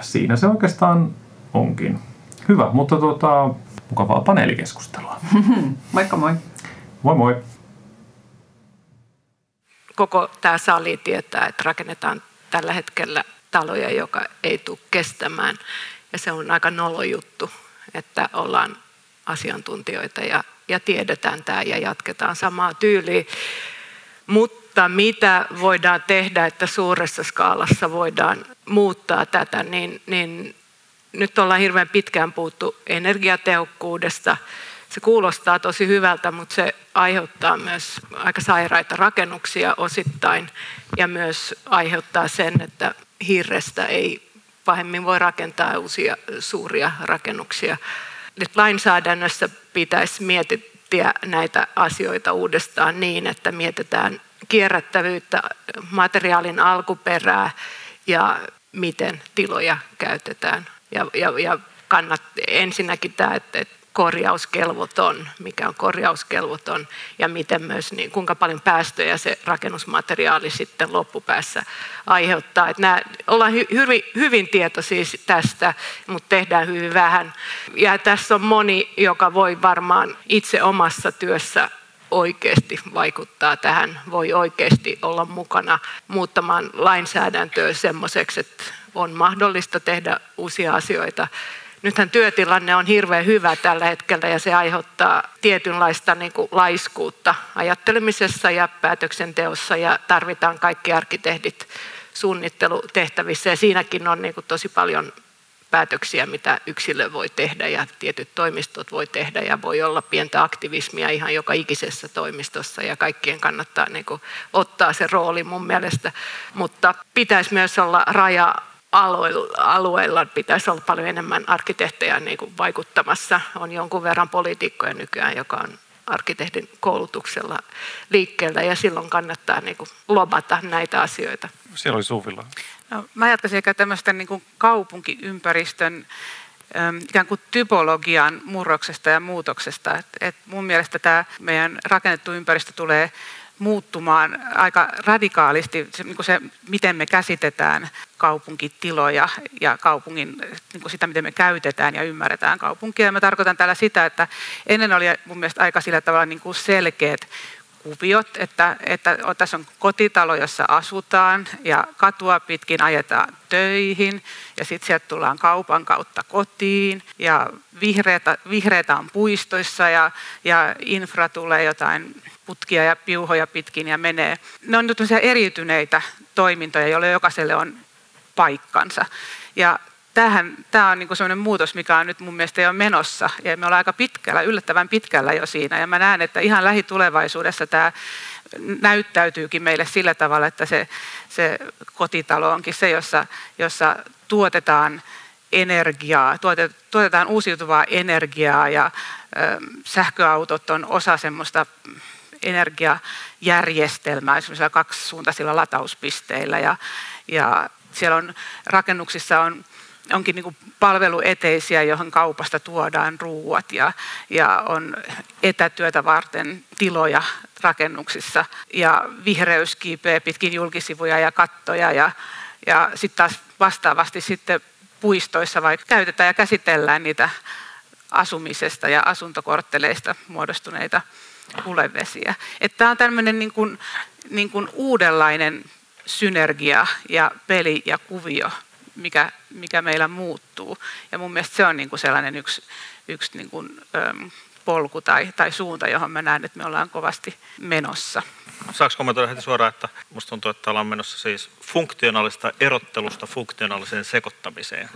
Siinä se oikeastaan onkin. Hyvä, mutta tuota, mukavaa paneelikeskustelua. Moikka moi. Moi moi. Koko tämä sali tietää, että rakennetaan tällä hetkellä taloja, joka ei tule kestämään. Ja se on aika nolo juttu, että ollaan asiantuntijoita ja, ja tiedetään tämä ja jatketaan samaa tyyliä. Mutta mitä voidaan tehdä, että suuressa skaalassa voidaan muuttaa tätä, niin, niin nyt ollaan hirveän pitkään puhuttu energiatehokkuudesta. Se kuulostaa tosi hyvältä, mutta se aiheuttaa myös aika sairaita rakennuksia osittain ja myös aiheuttaa sen, että hirrestä ei pahemmin voi rakentaa uusia suuria rakennuksia. Nyt lainsäädännössä pitäisi miettiä näitä asioita uudestaan niin, että mietitään kierrättävyyttä, materiaalin alkuperää ja miten tiloja käytetään. Ja, ja, ja kannat ensinnäkin tämä, että, että korjauskelvoton, mikä on korjauskelvoton ja miten myös, niin kuinka paljon päästöjä se rakennusmateriaali sitten loppupäässä aiheuttaa. Että nämä, ollaan hy, hyvin, hyvin tietoisia tästä, mutta tehdään hyvin vähän. Ja tässä on moni, joka voi varmaan itse omassa työssä oikeasti vaikuttaa tähän, voi oikeasti olla mukana muuttamaan lainsäädäntöä semmoiseksi, että on mahdollista tehdä uusia asioita nythän työtilanne on hirveän hyvä tällä hetkellä ja se aiheuttaa tietynlaista niin kuin laiskuutta ajattelemisessa ja päätöksenteossa ja tarvitaan kaikki arkkitehdit suunnittelutehtävissä. Ja siinäkin on niin kuin tosi paljon päätöksiä, mitä yksilö voi tehdä ja tietyt toimistot voi tehdä ja voi olla pientä aktivismia ihan joka ikisessä toimistossa ja kaikkien kannattaa niin kuin ottaa se rooli mun mielestä, mutta pitäisi myös olla raja alueilla, alueilla pitäisi olla paljon enemmän arkkitehtejä niin kuin vaikuttamassa. On jonkun verran poliitikkoja nykyään, joka on arkkitehdin koulutuksella liikkeellä ja silloin kannattaa niin kuin lobata näitä asioita. Siellä oli Suvilla. No, mä jatkaisin ehkä tämmöistä niin kuin kaupunkiympäristön ikään kuin typologian murroksesta ja muutoksesta. Et, et mun mielestä tämä meidän rakennettu ympäristö tulee muuttumaan aika radikaalisti se, niin kuin se, miten me käsitetään kaupunkitiloja ja kaupungin, niin kuin sitä, miten me käytetään ja ymmärretään kaupunkia. Ja mä tarkoitan tällä sitä, että ennen oli mun mielestä aika sillä tavalla niin kuin selkeät kuviot, että, että tässä on kotitalo, jossa asutaan ja katua pitkin ajetaan töihin ja sitten sieltä tullaan kaupan kautta kotiin ja vihreitä, vihreitä on puistoissa ja, ja infra tulee jotain putkia ja piuhoja pitkin ja menee. Ne on nyt eriytyneitä toimintoja, joille jokaiselle on paikkansa. Ja tämähän, tämä on niin sellainen muutos, mikä on nyt mun mielestä jo menossa. Ja me ollaan aika pitkällä, yllättävän pitkällä jo siinä. Ja mä näen, että ihan lähitulevaisuudessa tämä näyttäytyykin meille sillä tavalla, että se, se kotitalo onkin se, jossa, jossa tuotetaan energiaa, tuotetaan uusiutuvaa energiaa ja sähköautot on osa semmoista energiajärjestelmää, esimerkiksi kaksisuuntaisilla latauspisteillä ja, ja siellä on rakennuksissa on onkin niin palvelueteisiä, johon kaupasta tuodaan ruuat ja, ja on etätyötä varten tiloja rakennuksissa ja vihreys kiipeää pitkin julkisivuja ja kattoja ja, ja sitten taas vastaavasti sitten puistoissa vaikka käytetään ja käsitellään niitä asumisesta ja asuntokortteleista muodostuneita hulevesiä. Tämä on tämmöinen niin kuin, niin kuin uudenlainen synergia ja peli ja kuvio, mikä, mikä meillä muuttuu. Ja mun mielestä se on niin kuin sellainen yksi, yksi niin kuin, äm, polku tai, tai suunta, johon mä näen, että me ollaan kovasti menossa. Saanko kommentoida heti suoraan, että musta tuntuu, että ollaan menossa siis funktionaalista erottelusta funktionaaliseen sekoittamiseen,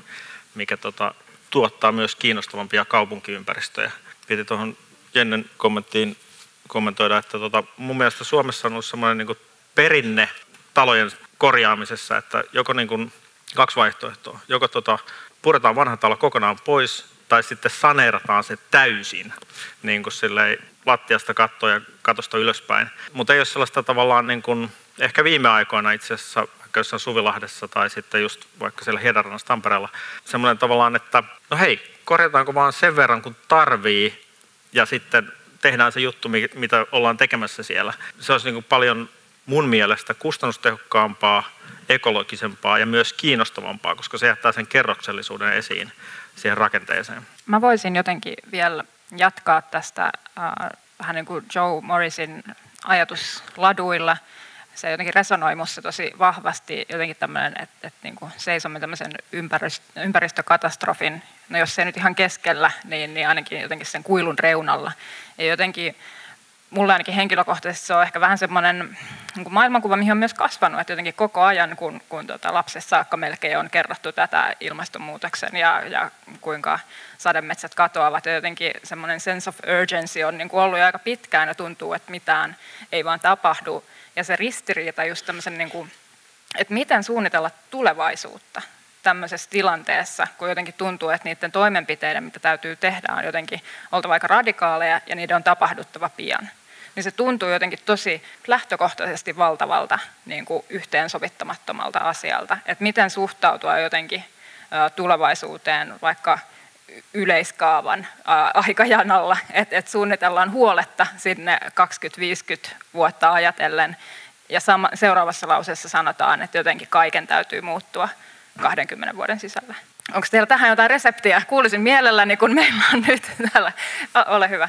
mikä tota, tuottaa myös kiinnostavampia kaupunkiympäristöjä. Piti tuohon Jennen kommenttiin kommentoida, että tota, mun mielestä Suomessa on ollut semmoinen niin perinne talojen korjaamisessa, että joko niin kuin kaksi vaihtoehtoa. Joko tota, puretaan vanha talo kokonaan pois, tai sitten saneerataan se täysin, niin kuin silleen lattiasta kattoa ja katosta ylöspäin. Mutta ei ole sellaista tavallaan, niin kuin, ehkä viime aikoina itse asiassa, vaikka jossain Suvilahdessa tai sitten just vaikka siellä Hiedarannassa Tampereella, semmoinen tavallaan, että no hei, korjataanko vaan sen verran kun tarvii, ja sitten tehdään se juttu, mitä ollaan tekemässä siellä. Se olisi niin kuin paljon mun mielestä kustannustehokkaampaa, ekologisempaa ja myös kiinnostavampaa, koska se jättää sen kerroksellisuuden esiin siihen rakenteeseen. Mä voisin jotenkin vielä jatkaa tästä äh, vähän niin kuin Joe Morrisin ajatus laduilla. Se jotenkin resonoi minussa tosi vahvasti jotenkin tämmöinen, että, että niin kuin seisomme tämmöisen ympäristö, ympäristökatastrofin, no jos se nyt ihan keskellä, niin, niin ainakin jotenkin sen kuilun reunalla. Ja jotenkin mulle ainakin henkilökohtaisesti se on ehkä vähän semmoinen niin maailmankuva, mihin on myös kasvanut, että jotenkin koko ajan, kun, kun tuota, lapsessa saakka melkein on kerrottu tätä ilmastonmuutoksen ja, ja kuinka sademetsät katoavat, ja jotenkin semmoinen sense of urgency on niin kuin ollut jo aika pitkään, ja tuntuu, että mitään ei vaan tapahdu, ja se ristiriita just tämmöisen, niin kuin, että miten suunnitella tulevaisuutta tämmöisessä tilanteessa, kun jotenkin tuntuu, että niiden toimenpiteiden, mitä täytyy tehdä, on jotenkin oltava aika radikaaleja, ja niiden on tapahduttava pian niin se tuntuu jotenkin tosi lähtökohtaisesti valtavalta niin kuin yhteensovittamattomalta asialta. Että miten suhtautua jotenkin tulevaisuuteen vaikka yleiskaavan aikajanalla, että et suunnitellaan huoletta sinne 20-50 vuotta ajatellen, ja sama, seuraavassa lauseessa sanotaan, että jotenkin kaiken täytyy muuttua 20 vuoden sisällä. Onko teillä tähän jotain reseptiä? Kuulisin mielelläni, kun meillä on nyt täällä. Ole hyvä.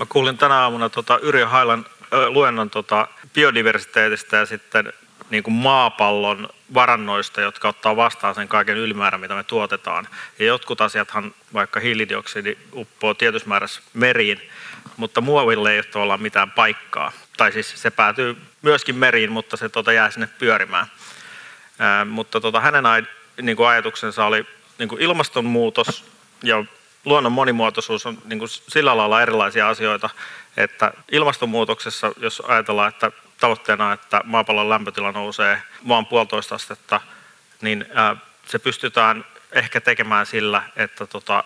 Mä kuulin tänä aamuna tota Yrjö Hailan luennon tota biodiversiteetistä ja sitten niin kuin maapallon varannoista, jotka ottaa vastaan sen kaiken ylimäärän, mitä me tuotetaan. Ja jotkut asiathan, vaikka hiilidioksidi uppoo tietyssä määrässä meriin, mutta muoville ei ole tavallaan mitään paikkaa. Tai siis se päätyy myöskin meriin, mutta se tota jää sinne pyörimään. Ää, mutta tota, hänen aj- niin kuin ajatuksensa oli niin kuin ilmastonmuutos ja luonnon monimuotoisuus on niin kuin sillä lailla erilaisia asioita, että ilmastonmuutoksessa, jos ajatellaan, että tavoitteena, että maapallon lämpötila nousee vaan puolitoista astetta, niin se pystytään ehkä tekemään sillä, että tota,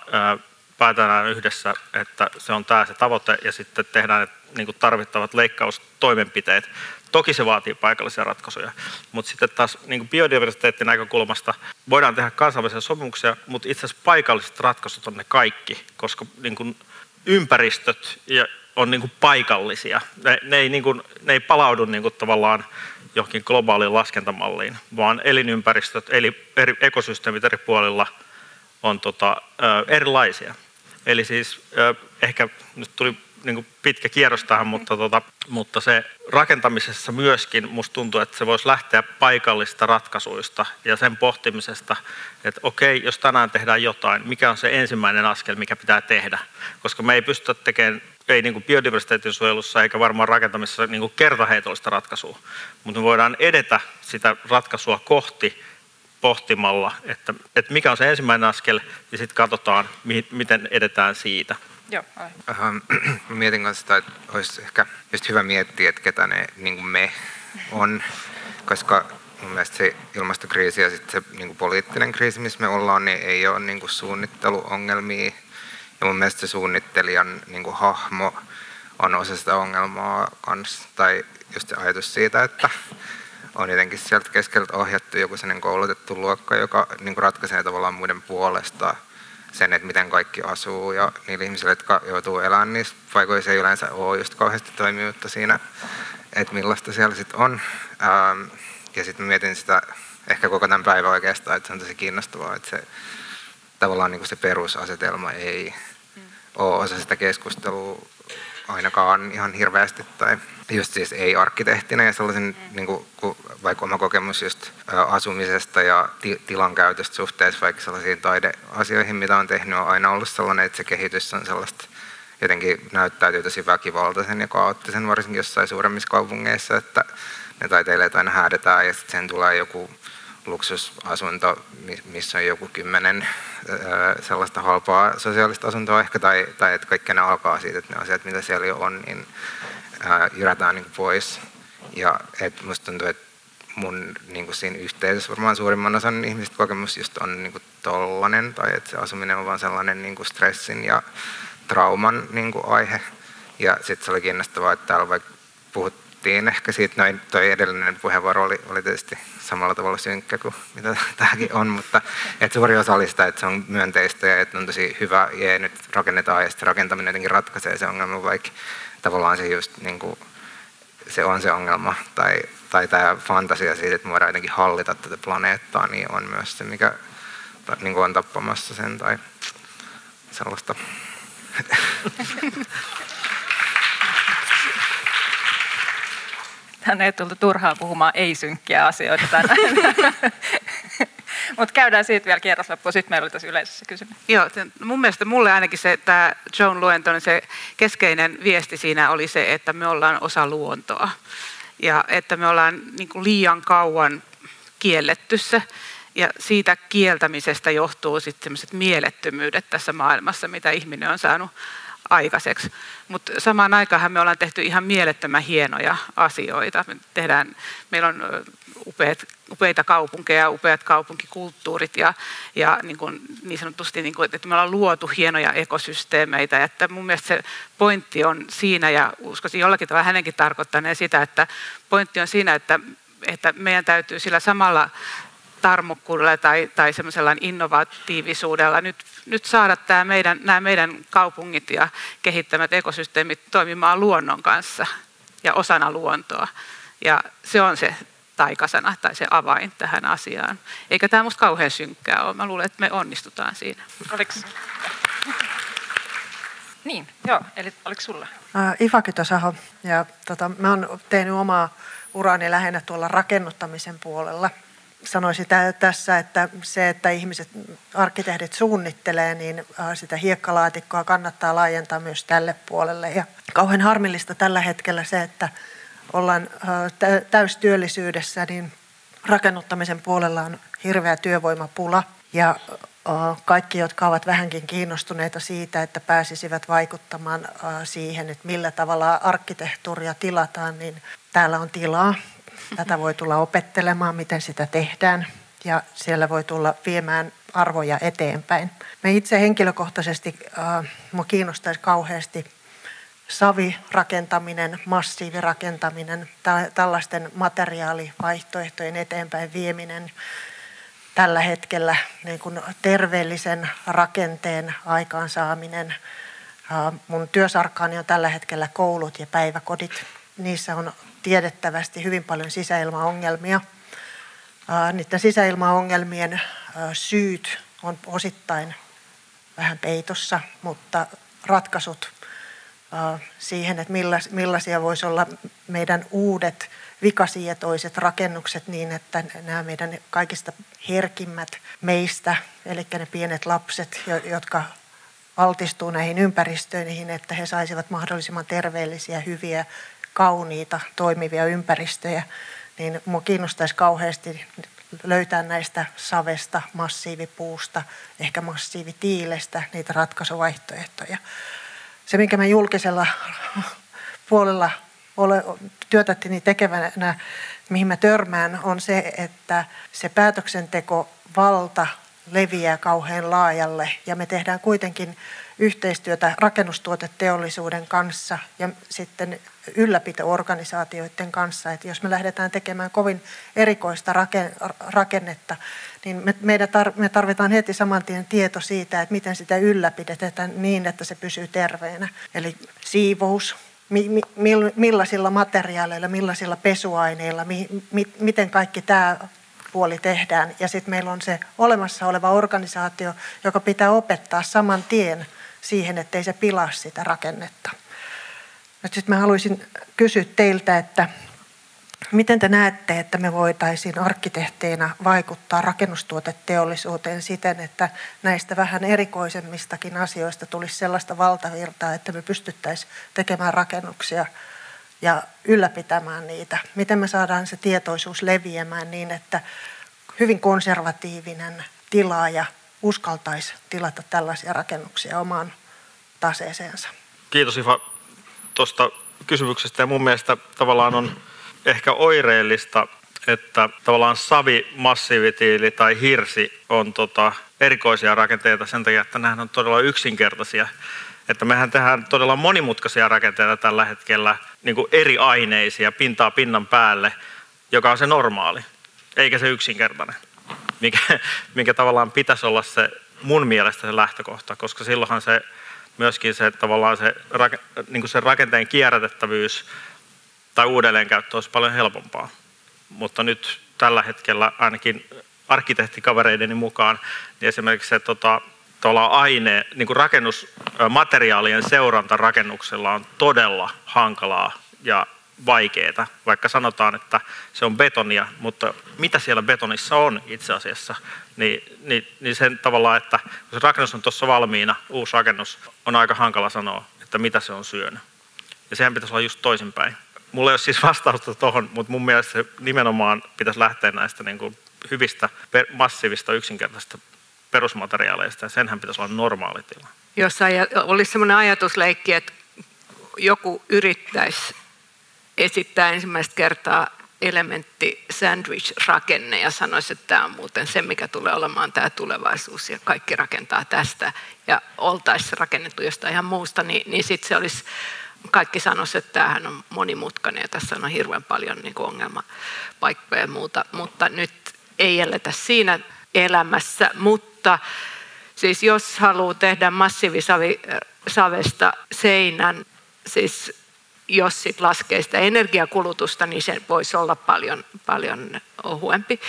päätetään yhdessä, että se on tämä se tavoite ja sitten tehdään niin tarvittavat leikkaustoimenpiteet. Toki se vaatii paikallisia ratkaisuja, mutta sitten taas niin biodiversiteetin näkökulmasta voidaan tehdä kansainvälisiä sopimuksia, mutta itse asiassa paikalliset ratkaisut on ne kaikki, koska niin kuin ympäristöt on niin kuin paikallisia. Ne, ne, ei, niin kuin, ne ei palaudu niin kuin tavallaan johonkin globaaliin laskentamalliin, vaan elinympäristöt, eli eri ekosysteemit eri puolilla on tota, erilaisia. Eli siis ehkä nyt tuli niin kuin pitkä kierros tähän, mutta, tota, mutta se rakentamisessa myöskin musta tuntuu, että se voisi lähteä paikallista ratkaisuista ja sen pohtimisesta, että okei, jos tänään tehdään jotain, mikä on se ensimmäinen askel, mikä pitää tehdä, koska me ei pystytä tekemään ei niin kuin biodiversiteetin suojelussa eikä varmaan rakentamisessa niin kuin kertaheitollista ratkaisua, mutta me voidaan edetä sitä ratkaisua kohti pohtimalla, että, että mikä on se ensimmäinen askel ja sitten katsotaan, miten edetään siitä. Joo, ähm, mietin kanssa sitä, että olisi ehkä just hyvä miettiä, että ketä ne niin me on, koska mun mielestä se ilmastokriisi ja sitten se niin kuin poliittinen kriisi, missä me ollaan, niin ei ole niin kuin suunnitteluongelmia. Ja mun mielestä se suunnittelijan niin kuin hahmo on osa sitä ongelmaa kanssa. Tai just se ajatus siitä, että on jotenkin sieltä keskeltä ohjattu joku sellainen koulutettu luokka, joka niin kuin ratkaisee tavallaan muiden puolesta sen, että miten kaikki asuu ja niillä ihmisillä, jotka joutuu elämään niissä paikoissa ei yleensä ole just kauheasti toimijuutta siinä, että millaista siellä sitten on. Ähm, ja sitten mietin sitä ehkä koko tämän päivän oikeastaan, että se on tosi kiinnostavaa, että se tavallaan niin kuin se perusasetelma ei mm. ole osa sitä keskustelua ainakaan ihan hirveästi tai just siis ei arkkitehtinä ja sellaisen mm. niin kuin, vaikka oma kokemus just asumisesta ja ti- tilan käytöstä suhteessa vaikka sellaisiin taideasioihin, mitä on tehnyt, on aina ollut sellainen, että se kehitys on sellaista jotenkin näyttäytyy tosi väkivaltaisen ja kaoottisen, varsinkin jossain suuremmissa kaupungeissa, että ne taiteilijat aina häädetään ja sitten sen tulee joku luksusasunto, missä on joku kymmenen sellaista halpaa sosiaalista asuntoa ehkä, tai, tai että kaikki ne alkaa siitä, että ne asiat, mitä siellä jo on, niin jyrätään niin pois. Ja että musta tuntuu, että mun niin kuin siinä yhteisössä varmaan suurimman osan ihmistä kokemus just on niin kuin tollanen, tai että se asuminen on vaan sellainen niin kuin stressin ja trauman niin kuin aihe. Ja sitten se oli kiinnostavaa, että täällä vaikka puhut, puhuttiin ehkä siitä, noin toi edellinen puheenvuoro oli, oli tietysti samalla tavalla synkkä kuin mitä tämäkin on, mutta et suuri osa oli sitä, että se on myönteistä ja että on tosi hyvä ja nyt rakennetaan ja sitten rakentaminen jotenkin ratkaisee se ongelma, vaikka tavallaan se just niin kuin, se on se ongelma tai, tai tämä fantasia siitä, että me voidaan jotenkin hallita tätä planeettaa, niin on myös se, mikä niin kuin on tappamassa sen tai sellaista. Tänne ei tultu turhaan puhumaan ei-synkkiä asioita tänään. Mutta käydään siitä vielä kierros loppuun. Sitten meillä oli tässä yleisössä kysymys. Joo, mun mielestä mulle ainakin se, tämä Joan luento, niin se keskeinen viesti siinä oli se, että me ollaan osa luontoa. Ja että me ollaan niin liian kauan kielletty se. Ja siitä kieltämisestä johtuu sitten sellaiset mielettömyydet tässä maailmassa, mitä ihminen on saanut aikaiseksi. Mutta samaan aikaan me ollaan tehty ihan mielettömän hienoja asioita. Me tehdään, meillä on upeat, upeita kaupunkeja, upeat kaupunkikulttuurit ja, ja niin, kuin, niin sanotusti, niin kuin, että me ollaan luotu hienoja ekosysteemeitä. Että mun mielestä se pointti on siinä, ja uskoisin jollakin tavalla hänenkin tarkoittaneen sitä, että pointti on siinä, että, että meidän täytyy sillä samalla tarmokkuudella tai, tai semmoisella innovatiivisuudella nyt, nyt saada tämä meidän, nämä meidän kaupungit ja kehittämät ekosysteemit toimimaan luonnon kanssa ja osana luontoa. Ja se on se taikasana tai se avain tähän asiaan. Eikä tämä musta kauhean synkkää ole. Mä luulen, että me onnistutaan siinä. Oliko? Niin, joo. Eli oliko sulla? Äh, Iva Kytösaho. Ja tota, mä oon tehnyt omaa uraani lähinnä tuolla rakennuttamisen puolella – sanoisin tässä, että se, että ihmiset, arkkitehdit suunnittelee, niin äh, sitä hiekkalaatikkoa kannattaa laajentaa myös tälle puolelle. Ja kauhean harmillista tällä hetkellä se, että ollaan täystyöllisyydessä, niin rakennuttamisen puolella on hirveä työvoimapula. Ja kaikki, jotka ovat vähänkin kiinnostuneita siitä, että pääsisivät vaikuttamaan siihen, että millä tavalla arkkitehtuuria tilataan, niin täällä on tilaa Tätä voi tulla opettelemaan, miten sitä tehdään ja siellä voi tulla viemään arvoja eteenpäin. Me itse henkilökohtaisesti, äh, minua kiinnostaisi kauheasti savirakentaminen, massiivirakentaminen, tällaisten materiaalivaihtoehtojen eteenpäin vieminen tällä hetkellä niin kuin terveellisen rakenteen aikaansaaminen. Mun työsarkkaani on tällä hetkellä koulut ja päiväkodit. Niissä on tiedettävästi hyvin paljon sisäilmaongelmia. Niiden sisäilmaongelmien syyt on osittain vähän peitossa, mutta ratkaisut siihen, että millaisia voisi olla meidän uudet vikasietoiset rakennukset niin, että nämä meidän kaikista herkimmät meistä, eli ne pienet lapset, jotka altistuu näihin ympäristöihin, että he saisivat mahdollisimman terveellisiä, hyviä kauniita, toimivia ympäristöjä, niin minua kiinnostaisi kauheasti löytää näistä savesta, massiivipuusta, ehkä massiivitiilestä niitä ratkaisuvaihtoehtoja. Se, minkä mä julkisella puolella ole, työtättini tekevänä mihin mä törmään, on se, että se päätöksentekovalta leviää kauhean laajalle. Ja me tehdään kuitenkin yhteistyötä rakennustuoteteollisuuden kanssa ja sitten ylläpito-organisaatioiden kanssa. Että jos me lähdetään tekemään kovin erikoista rakennetta, niin me, me tarvitaan heti saman tien tieto siitä, että miten sitä ylläpidetään niin, että se pysyy terveenä. Eli siivous, mi, mi, millaisilla materiaaleilla, millaisilla pesuaineilla, mi, mi, miten kaikki tämä puoli tehdään. Ja sitten meillä on se olemassa oleva organisaatio, joka pitää opettaa saman tien siihen, ettei se pilaa sitä rakennetta. Nyt sitten mä haluaisin kysyä teiltä, että miten te näette, että me voitaisiin arkkitehteina vaikuttaa rakennustuoteteollisuuteen siten, että näistä vähän erikoisemmistakin asioista tulisi sellaista valtavirtaa, että me pystyttäisiin tekemään rakennuksia ja ylläpitämään niitä. Miten me saadaan se tietoisuus leviämään niin, että hyvin konservatiivinen tilaaja uskaltaisi tilata tällaisia rakennuksia omaan taseeseensa. Kiitos Iva tuosta kysymyksestä ja mun mielestä tavallaan on ehkä oireellista, että tavallaan savi, massiivitiili tai hirsi on tota erikoisia rakenteita sen takia, että nämä on todella yksinkertaisia. Että mehän tehdään todella monimutkaisia rakenteita tällä hetkellä, niin kuin eri aineisia pintaa pinnan päälle, joka on se normaali, eikä se yksinkertainen, mikä, mikä tavallaan pitäisi olla se mun mielestä se lähtökohta, koska silloinhan se myöskin se tavallaan se, niin kuin se rakenteen kierrätettävyys tai uudelleenkäyttö olisi paljon helpompaa. Mutta nyt tällä hetkellä ainakin arkkitehtikavereideni mukaan, niin esimerkiksi se tota, aine, niin kuin rakennusmateriaalien seuranta rakennuksella on todella hankalaa ja vaikeaa, vaikka sanotaan, että se on betonia, mutta mitä siellä betonissa on itse asiassa, niin, niin, niin sen tavallaan, että kun se rakennus on tuossa valmiina, uusi rakennus, on aika hankala sanoa, että mitä se on syönyt. Ja sehän pitäisi olla just toisinpäin. Mulla ei ole siis vastausta tuohon, mutta mun mielestä se nimenomaan pitäisi lähteä näistä niin kuin hyvistä, massiivista, yksinkertaisista perusmateriaaleista, ja senhän pitäisi olla normaali tila. Jos olisi sellainen ajatusleikki, että joku yrittäisi esittää ensimmäistä kertaa elementti sandwich-rakenne ja sanoisi, että tämä on muuten se, mikä tulee olemaan tämä tulevaisuus ja kaikki rakentaa tästä. Ja oltaisiin rakennettu jostain ihan muusta, niin, niin sitten se olisi, kaikki sanoisi, että tämähän on monimutkainen ja tässä on hirveän paljon niin kuin ongelmapaikkoja ja muuta, mutta nyt ei eletä siinä elämässä, mutta siis jos haluaa tehdä massiivisavesta seinän, siis jos sit laskee sitä energiakulutusta, niin se voisi olla paljon, paljon ohuempi.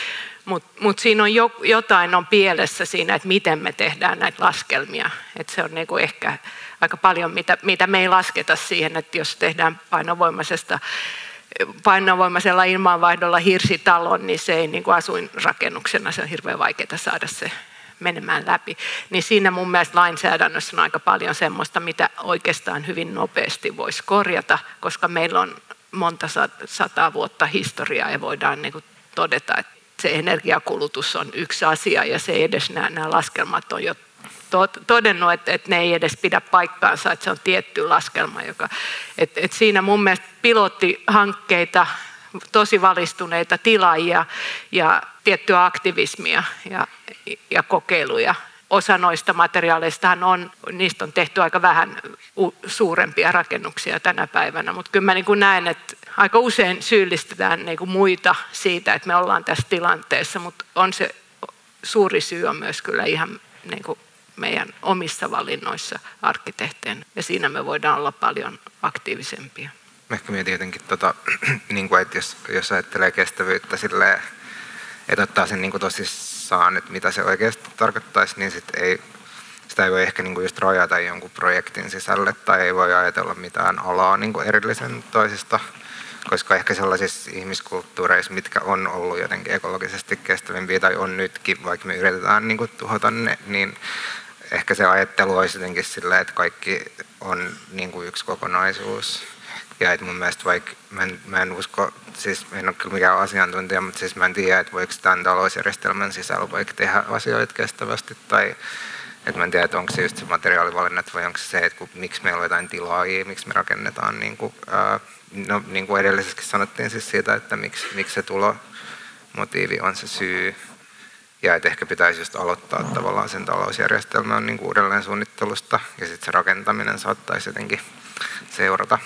Mutta mut siinä on jo, jotain on pielessä siinä, että miten me tehdään näitä laskelmia. Et se on niinku ehkä aika paljon, mitä, mitä me ei lasketa siihen, että jos tehdään painovoimaisesta painovoimaisella ilmanvaihdolla hirsitalon, niin se ei niin kuin asuinrakennuksena, se on hirveän vaikeaa saada se menemään läpi, niin siinä mun mielestä lainsäädännössä on aika paljon semmoista, mitä oikeastaan hyvin nopeasti voisi korjata, koska meillä on monta sataa vuotta historiaa ja voidaan niin kuin todeta, että se energiakulutus on yksi asia ja se edes nämä, nämä laskelmat on jo todennut, että, että ne ei edes pidä paikkaansa, että se on tietty laskelma. Joka, että, että siinä mun mielestä pilottihankkeita, tosi valistuneita tilaajia ja tiettyä aktivismia ja, ja kokeiluja. Osa noista materiaaleista on, niistä on tehty aika vähän suurempia rakennuksia tänä päivänä, mutta kyllä mä niin kuin näen, että aika usein syyllistetään niin kuin muita siitä, että me ollaan tässä tilanteessa, mutta on se suuri syy on myös kyllä ihan niin kuin meidän omissa valinnoissa arkkitehteen ja siinä me voidaan olla paljon aktiivisempia. Ehkä mietin jotenkin, tota, niin kuin, että jos, jos ajattelee kestävyyttä silleen, että ottaa sen niin kuin tosissaan, että mitä se oikeasti tarkoittaisi, niin sit ei, sitä ei voi ehkä niin kuin just rajata jonkun projektin sisälle tai ei voi ajatella mitään alaa niin kuin erillisen toisesta, koska ehkä sellaisissa ihmiskulttuureissa, mitkä on ollut jotenkin ekologisesti kestävimpiä tai on nytkin, vaikka me yritetään niin kuin tuhota ne, niin ehkä se ajattelu olisi jotenkin silleen, että kaikki on niin kuin yksi kokonaisuus. Ja että mun mielestä vaikka, mä en, mä en usko, siis en ole kyllä mikään asiantuntija, mutta siis mä en tiedä, että voiko tämän talousjärjestelmän sisällä vaikka tehdä asioita kestävästi tai Et mä en tiedä, että onko se just se materiaalivalinnat vai onko se se, että kun, miksi meillä on jotain tilaajia, miksi me rakennetaan, niin kuin, ää, no, niin kuin edellisessäkin sanottiin siis siitä, että miksi, miksi se tulomotiivi on se syy. Ja että ehkä pitäisi just aloittaa tavallaan sen talousjärjestelmän niin kuin uudelleen suunnittelusta ja sitten se rakentaminen saattaisi jotenkin seurata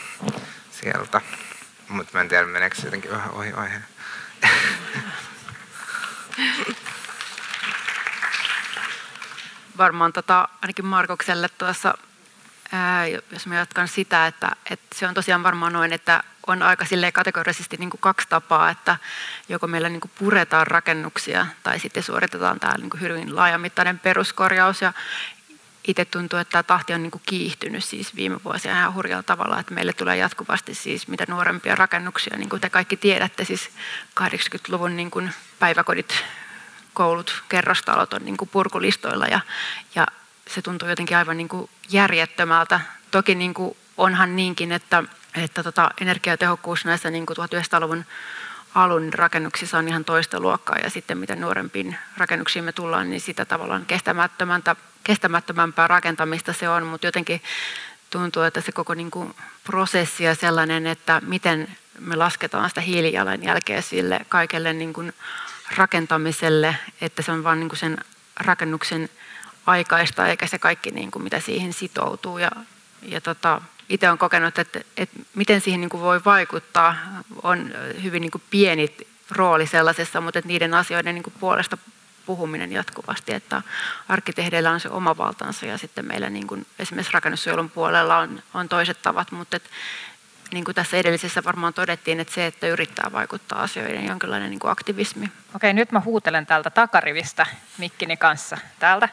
sieltä. Mutta mä en tiedä, meneekö se jotenkin vähän ohi aiheen. Varmaan tota, ainakin Markokselle tuossa, ää, jos mä jatkan sitä, että, että se on tosiaan varmaan noin, että on aika kategorisesti niin kuin kaksi tapaa, että joko meillä niin kuin puretaan rakennuksia tai sitten suoritetaan tämä niin kuin hyvin laajamittainen peruskorjaus. Ja itse tuntuu, että tämä tahti on niin kuin kiihtynyt siis viime vuosina ihan hurjalla tavalla, että meille tulee jatkuvasti siis mitä nuorempia rakennuksia, niin kuin te kaikki tiedätte, siis 80-luvun niin kuin päiväkodit, koulut, kerrostalot on niin kuin purkulistoilla ja, ja se tuntuu jotenkin aivan niin kuin järjettömältä. Toki niin kuin onhan niinkin, että, että tota energiatehokkuus näissä niin kuin 1900-luvun alun rakennuksissa on ihan toista luokkaa ja sitten mitä nuorempiin rakennuksiin me tullaan, niin sitä tavallaan kestämättömäntä, kestämättömämpää rakentamista se on, mutta jotenkin tuntuu, että se koko niin kuin prosessi ja sellainen, että miten me lasketaan sitä hiilijalanjälkeä sille kaikelle niin kuin rakentamiselle, että se on vain niin sen rakennuksen aikaista eikä se kaikki niin kuin mitä siihen sitoutuu. Ja, ja tota, itse olen kokenut, että, että miten siihen niin kuin voi vaikuttaa, on hyvin niin kuin pieni rooli sellaisessa, mutta että niiden asioiden niin kuin puolesta puhuminen jatkuvasti, että arkkitehdeillä on se oma valtansa ja sitten meillä niin kuin esimerkiksi rakennussuojelun puolella on, on toiset tavat, mutta että niin kuin tässä edellisessä varmaan todettiin, että se, että yrittää vaikuttaa asioiden jonkinlainen niin kuin aktivismi. Okei, nyt mä huutelen täältä takarivistä mikkini kanssa täältä.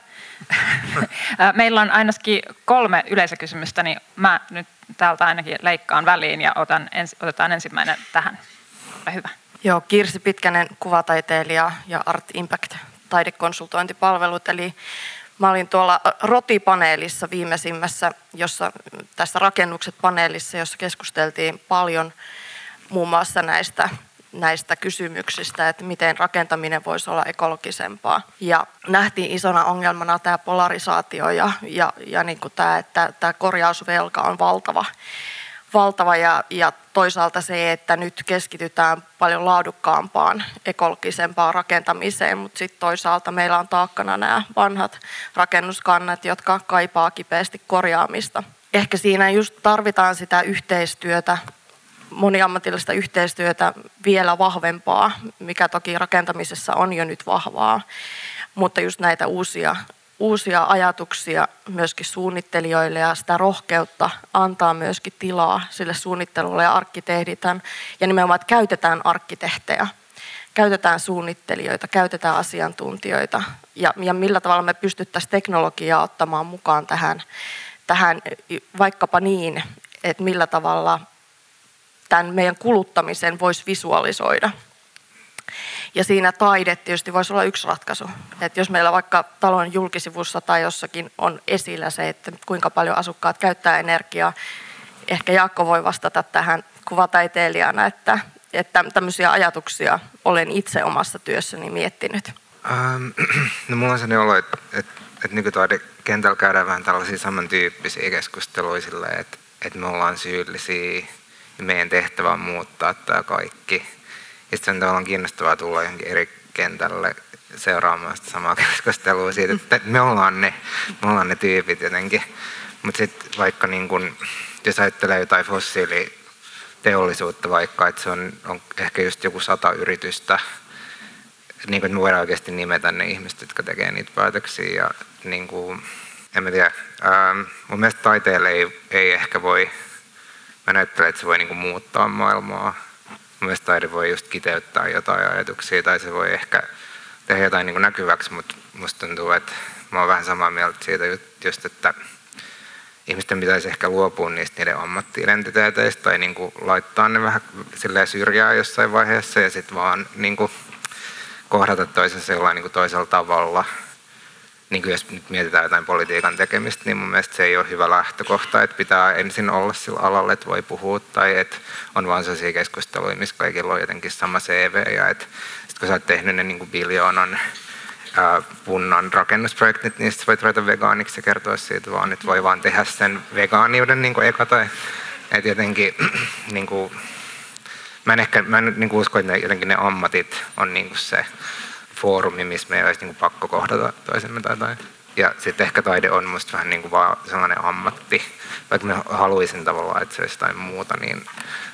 Meillä on ainakin kolme yleisökysymystä, niin mä nyt täältä ainakin leikkaan väliin ja otan, ens, otetaan ensimmäinen tähän. Ole hyvä. Joo, Kirsi Pitkänen, kuvataiteilija ja Art Impact taidekonsultointipalvelut. Eli Mä olin tuolla Roti-paneelissa viimeisimmässä, jossa, tässä rakennukset paneelissa, jossa keskusteltiin paljon muun muassa näistä, näistä kysymyksistä, että miten rakentaminen voisi olla ekologisempaa. Ja nähtiin isona ongelmana tämä polarisaatio ja, ja, ja niin kuin tämä, että tämä korjausvelka on valtava valtava ja, ja toisaalta se, että nyt keskitytään paljon laadukkaampaan, ekologisempaan rakentamiseen, mutta sitten toisaalta meillä on taakkana nämä vanhat rakennuskannat, jotka kaipaa kipeästi korjaamista. Ehkä siinä just tarvitaan sitä yhteistyötä, moniammatillista yhteistyötä vielä vahvempaa, mikä toki rakentamisessa on jo nyt vahvaa, mutta just näitä uusia uusia ajatuksia myöskin suunnittelijoille ja sitä rohkeutta antaa myöskin tilaa sille suunnittelulle ja arkkitehditän. Ja nimenomaan, että käytetään arkkitehtejä, käytetään suunnittelijoita, käytetään asiantuntijoita ja, ja millä tavalla me pystyttäisiin teknologiaa ottamaan mukaan tähän, tähän vaikkapa niin, että millä tavalla tämän meidän kuluttamisen voisi visualisoida – ja siinä taide tietysti voisi olla yksi ratkaisu. Että jos meillä vaikka talon julkisivussa tai jossakin on esillä se, että kuinka paljon asukkaat käyttää energiaa, ehkä Jaakko voi vastata tähän kuvataiteilijana, että, että tämmöisiä ajatuksia olen itse omassa työssäni miettinyt. Ähm, no mulla on sellainen olo, että, että, että nykytaidekentällä käydään vähän tällaisia samantyyppisiä keskusteluja sille, että, että me ollaan syyllisiä ja meidän tehtävä on muuttaa tämä kaikki sitten on tavallaan kiinnostavaa tulla johonkin eri kentälle seuraamaan sitä samaa keskustelua siitä, että me ollaan ne, me ollaan ne tyypit jotenkin. Mutta sitten vaikka niin kun, jos ajattelee jotain fossiiliteollisuutta vaikka, että se on, on ehkä just joku sata yritystä, niin kuin, me voidaan oikeasti nimetä ne ihmiset, jotka tekee niitä päätöksiä. Ja, niin kuin, en mä tiedä, ähm, mun mielestä taiteelle ei, ei ehkä voi, mä näyttelen, että se voi niin kuin, muuttaa maailmaa Mielestäni taide voi just kiteyttää jotain ajatuksia tai se voi ehkä tehdä jotain niin näkyväksi, mutta musta tuntuu, että mä oon vähän samaa mieltä siitä just, että ihmisten pitäisi ehkä luopua niistä niiden ammattiidentiteeteistä tai niin kuin laittaa ne vähän syrjään jossain vaiheessa ja sitten vaan niin kuin kohdata toisensa jollain niin kuin toisella tavalla – niin kuin jos nyt mietitään jotain politiikan tekemistä, niin mun mielestä se ei ole hyvä lähtökohta, että pitää ensin olla sillä alalla, että voi puhua, tai että on vaan sellaisia keskusteluja, missä kaikilla on jotenkin sama CV, ja että kun sä oot tehnyt ne niin kuin biljoonan punnan rakennusprojektit, niistä voit ruveta vegaaniksi ja kertoa siitä vaan, että voi vaan tehdä sen vegaaniuden niin eka tai että jotenkin niin kuin, mä en ehkä mä en niin kuin usko, että ne, jotenkin ne ammatit on niin kuin se foorumi, missä meidän olisi niin kuin pakko kohdata toisemme tai jotain. Ja sitten ehkä taide on musta vähän niin kuin vaan sellainen ammatti, vaikka mä haluaisin tavallaan, että se olisi jotain muuta, niin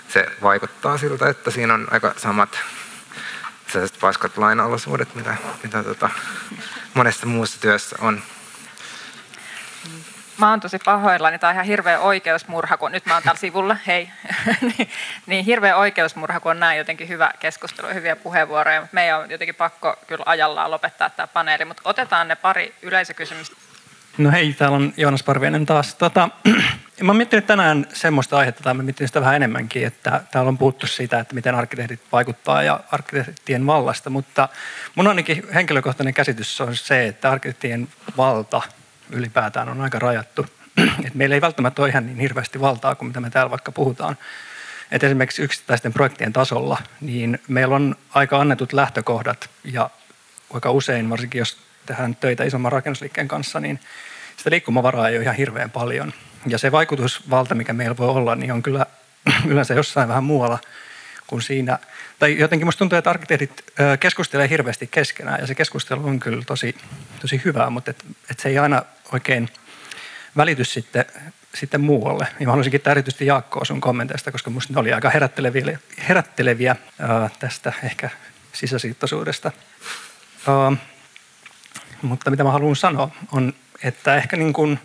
se vaikuttaa siltä, että siinä on aika samat sellaiset paskat lainalaisuudet, mitä, mitä tota, monessa muussa työssä on. Mä oon tosi pahoillani, tämä on ihan hirveä oikeusmurha, kun nyt mä oon täällä sivulla, hei. niin, niin hirveä oikeusmurha, kun on näin jotenkin hyvä keskustelu ja hyviä puheenvuoroja, mutta meidän on jotenkin pakko kyllä ajallaan lopettaa tämä paneeli, mutta otetaan ne pari yleisökysymystä. No hei, täällä on Joonas Parvienen taas. Tota, mä oon miettinyt tänään semmoista aihetta, tai mä miettinyt sitä vähän enemmänkin, että täällä on puhuttu siitä, että miten arkkitehdit vaikuttaa ja arkkitehtien vallasta, mutta mun ainakin henkilökohtainen käsitys on se, että arkkitehtien valta ylipäätään on aika rajattu. Et meillä ei välttämättä ole ihan niin hirveästi valtaa kuin mitä me täällä vaikka puhutaan. Et esimerkiksi yksittäisten projektien tasolla, niin meillä on aika annetut lähtökohdat ja aika usein, varsinkin jos tehdään töitä isomman rakennusliikkeen kanssa, niin sitä liikkumavaraa ei ole ihan hirveän paljon. Ja se vaikutusvalta, mikä meillä voi olla, niin on kyllä yleensä jossain vähän muualla kuin siinä. Tai jotenkin musta tuntuu, että arkkitehdit keskustelee hirveästi keskenään ja se keskustelu on kyllä tosi, tosi hyvää, mutta et, et se ei aina oikein välity sitten, sitten muualle. Ja mä haluaisin kiittää erityisesti Jaakkoa sun kommenteista, koska musta ne oli aika herätteleviä, herätteleviä ää, tästä ehkä sisäsiittoisuudesta. Ää, mutta mitä mä haluan sanoa on, että ehkä niin kuin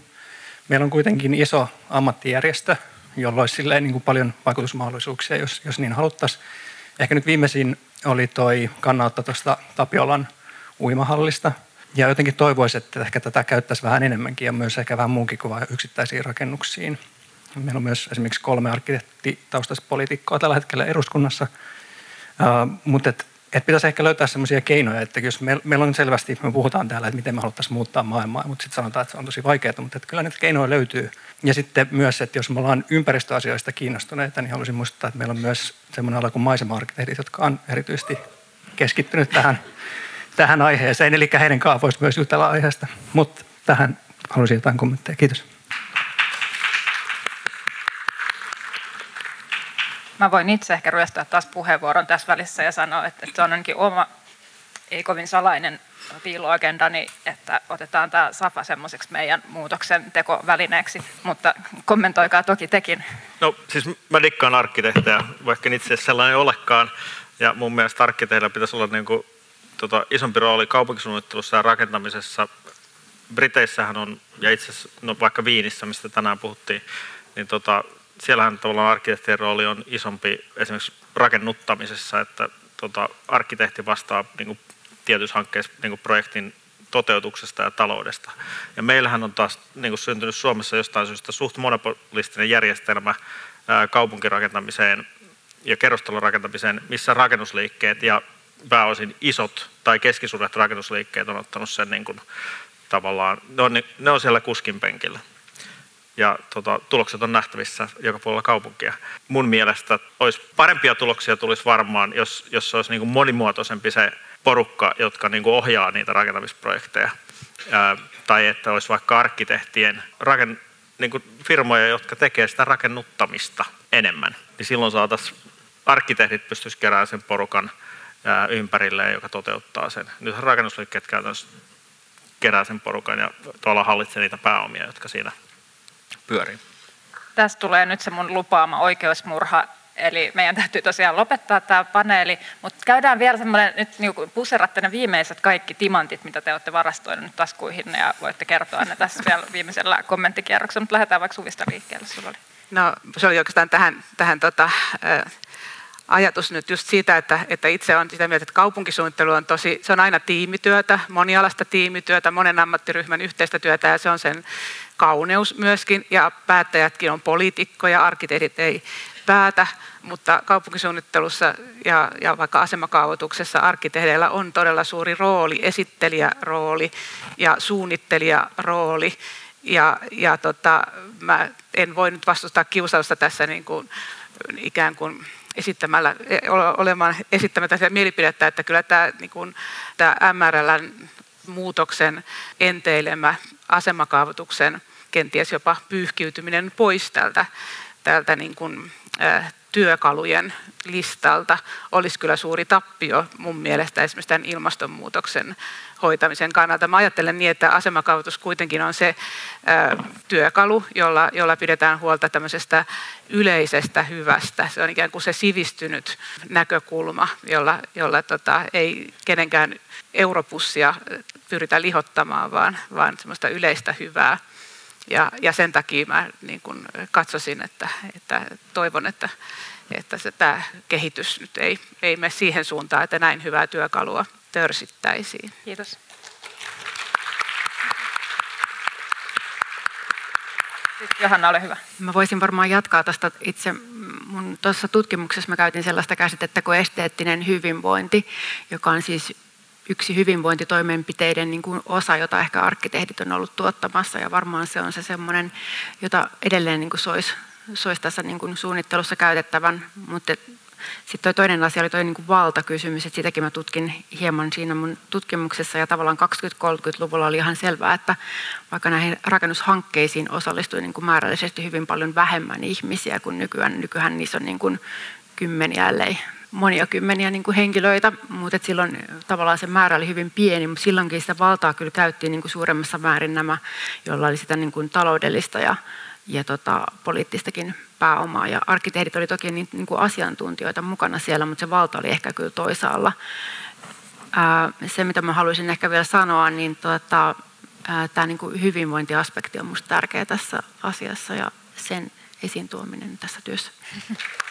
meillä on kuitenkin iso ammattijärjestö, jolla olisi niin kuin paljon vaikutusmahdollisuuksia, jos, jos niin haluttaisiin. Ehkä nyt viimeisin oli toi kannanotto tuosta Tapiolan uimahallista. Ja jotenkin toivoisin, että ehkä tätä käyttäisi vähän enemmänkin ja myös ehkä vähän muunkin kuin yksittäisiin rakennuksiin. Meillä on myös esimerkiksi kolme arkkitehtitaustaista poliitikkoa tällä hetkellä eduskunnassa. Uh, mutta että pitäisi ehkä löytää sellaisia keinoja, että jos me, meillä on selvästi, me puhutaan täällä, että miten me haluttaisiin muuttaa maailmaa, mutta sitten sanotaan, että se on tosi vaikeaa, mutta että kyllä niitä keinoja löytyy. Ja sitten myös, että jos me ollaan ympäristöasioista kiinnostuneita, niin haluaisin muistuttaa, että meillä on myös semmoinen ala kuin maisema-arkkitehdit, jotka on erityisesti keskittynyt tähän, tähän aiheeseen, eli heidän kanssaan voisi myös jutella aiheesta. Mutta tähän haluaisin jotain kommentteja. Kiitos. Mä voin itse ehkä ryöstää taas puheenvuoron tässä välissä ja sanoa, että, se on ainakin oma, ei kovin salainen piiloagendani, että otetaan tämä SAFA semmoiseksi meidän muutoksen tekovälineeksi, mutta kommentoikaa toki tekin. No siis mä dikkaan arkkitehtejä, vaikka itse asiassa sellainen olekaan, ja mun mielestä arkkitehdillä pitäisi olla niin kuin, tota, isompi rooli kaupunkisuunnittelussa ja rakentamisessa. Briteissähän on, ja itse asiassa no, vaikka Viinissä, mistä tänään puhuttiin, niin tota, siellähän tavallaan arkkitehtien rooli on isompi esimerkiksi rakennuttamisessa, että tota, arkkitehti vastaa niin kuin, tietyissä hankkeissa niin kuin projektin toteutuksesta ja taloudesta. Ja meillähän on taas niin kuin syntynyt Suomessa jostain syystä suht monopolistinen järjestelmä ää, kaupunkirakentamiseen ja kerrostalon rakentamiseen, missä rakennusliikkeet ja pääosin isot tai keskisuuret rakennusliikkeet on ottanut sen niin kuin, tavallaan, ne on, ne on siellä kuskin penkillä ja tota, tulokset on nähtävissä joka puolella kaupunkia. Mun mielestä olisi parempia tuloksia tulisi varmaan, jos, jos olisi niin kuin monimuotoisempi se porukka, jotka niin kuin ohjaa niitä rakentamisprojekteja. Ää, tai että olisi vaikka arkkitehtien raken, niin kuin firmoja, jotka tekee sitä rakennuttamista enemmän. Niin silloin saataisiin arkkitehdit pystyisi keräämään sen porukan ää, ympärilleen, joka toteuttaa sen. Nyt rakennusliikkeet käytännössä kerää sen porukan ja tuolla hallitsee niitä pääomia, jotka siinä pyörii. Tästä tulee nyt se mun lupaama oikeusmurha, eli meidän täytyy tosiaan lopettaa tämä paneeli, mutta käydään vielä semmoinen, nyt niin puseratte ne viimeiset kaikki timantit, mitä te olette varastoineet taskuihin, ja voitte kertoa ne tässä vielä viimeisellä kommenttikierroksella, mutta lähdetään vaikka Suvista liikkeelle, sulla oli. No se oli oikeastaan tähän, tähän tota, ajatus nyt just siitä, että, että itse on sitä mieltä, että kaupunkisuunnittelu on tosi, se on aina tiimityötä, monialasta tiimityötä, monen ammattiryhmän yhteistä työtä ja se on sen kauneus myöskin ja päättäjätkin on poliitikkoja, arkkitehdit ei päätä, mutta kaupunkisuunnittelussa ja, ja vaikka asemakaavoituksessa arkkitehdeillä on todella suuri rooli, esittelijärooli ja suunnittelijarooli. Ja, ja tota, mä en voi nyt vastustaa kiusausta tässä niin kuin, ikään kuin esittämällä, olemaan esittämättä mielipidettä, että kyllä tämä, niin kuin, tämä MRLn muutoksen enteilemä asemakaavoituksen kenties jopa pyyhkiytyminen pois tältä, tältä niin kuin, äh, työkalujen listalta olisi kyllä suuri tappio mun mielestä esimerkiksi tämän ilmastonmuutoksen hoitamisen kannalta. Mä ajattelen niin, että asemakaavoitus kuitenkin on se ö, työkalu, jolla, jolla pidetään huolta tämmöisestä yleisestä hyvästä. Se on ikään kuin se sivistynyt näkökulma, jolla, jolla tota, ei kenenkään europussia pyritä lihottamaan, vaan, vaan semmoista yleistä hyvää. Ja, ja sen takia mä niin kun katsoisin, että, että toivon, että, että se, tämä kehitys nyt ei, ei mene siihen suuntaan, että näin hyvää työkalua törsittäisiin. Kiitos. Johanna, ole hyvä. Mä voisin varmaan jatkaa tästä itse. Mun tuossa tutkimuksessa mä käytin sellaista käsitettä kuin esteettinen hyvinvointi, joka on siis yksi hyvinvointitoimenpiteiden niin kuin osa, jota ehkä arkkitehdit on ollut tuottamassa ja varmaan se on se semmoinen, jota edelleen niin kuin soisi sois tässä niin kuin suunnittelussa käytettävän, mutta sitten toinen asia oli tuo niin kuin valtakysymys, että sitäkin mä tutkin hieman siinä mun tutkimuksessa ja tavallaan 20-30-luvulla oli ihan selvää, että vaikka näihin rakennushankkeisiin osallistui niin kuin määrällisesti hyvin paljon vähemmän ihmisiä kuin nykyään. Nykyään niissä on niin kuin kymmeniä, ellei monia kymmeniä niin kuin henkilöitä, mutta silloin tavallaan se määrä oli hyvin pieni, mutta silloinkin sitä valtaa kyllä käyttiin niin kuin suuremmassa määrin nämä, joilla oli sitä niin kuin taloudellista ja, ja tota, poliittistakin pääomaa. Ja arkkitehdit oli toki niin, niin kuin asiantuntijoita mukana siellä, mutta se valta oli ehkä kyllä toisaalla. Ää, se, mitä mä haluaisin ehkä vielä sanoa, niin tota, tämä niin hyvinvointiaspekti on minusta tärkeä tässä asiassa ja sen esiin tuominen tässä työssä.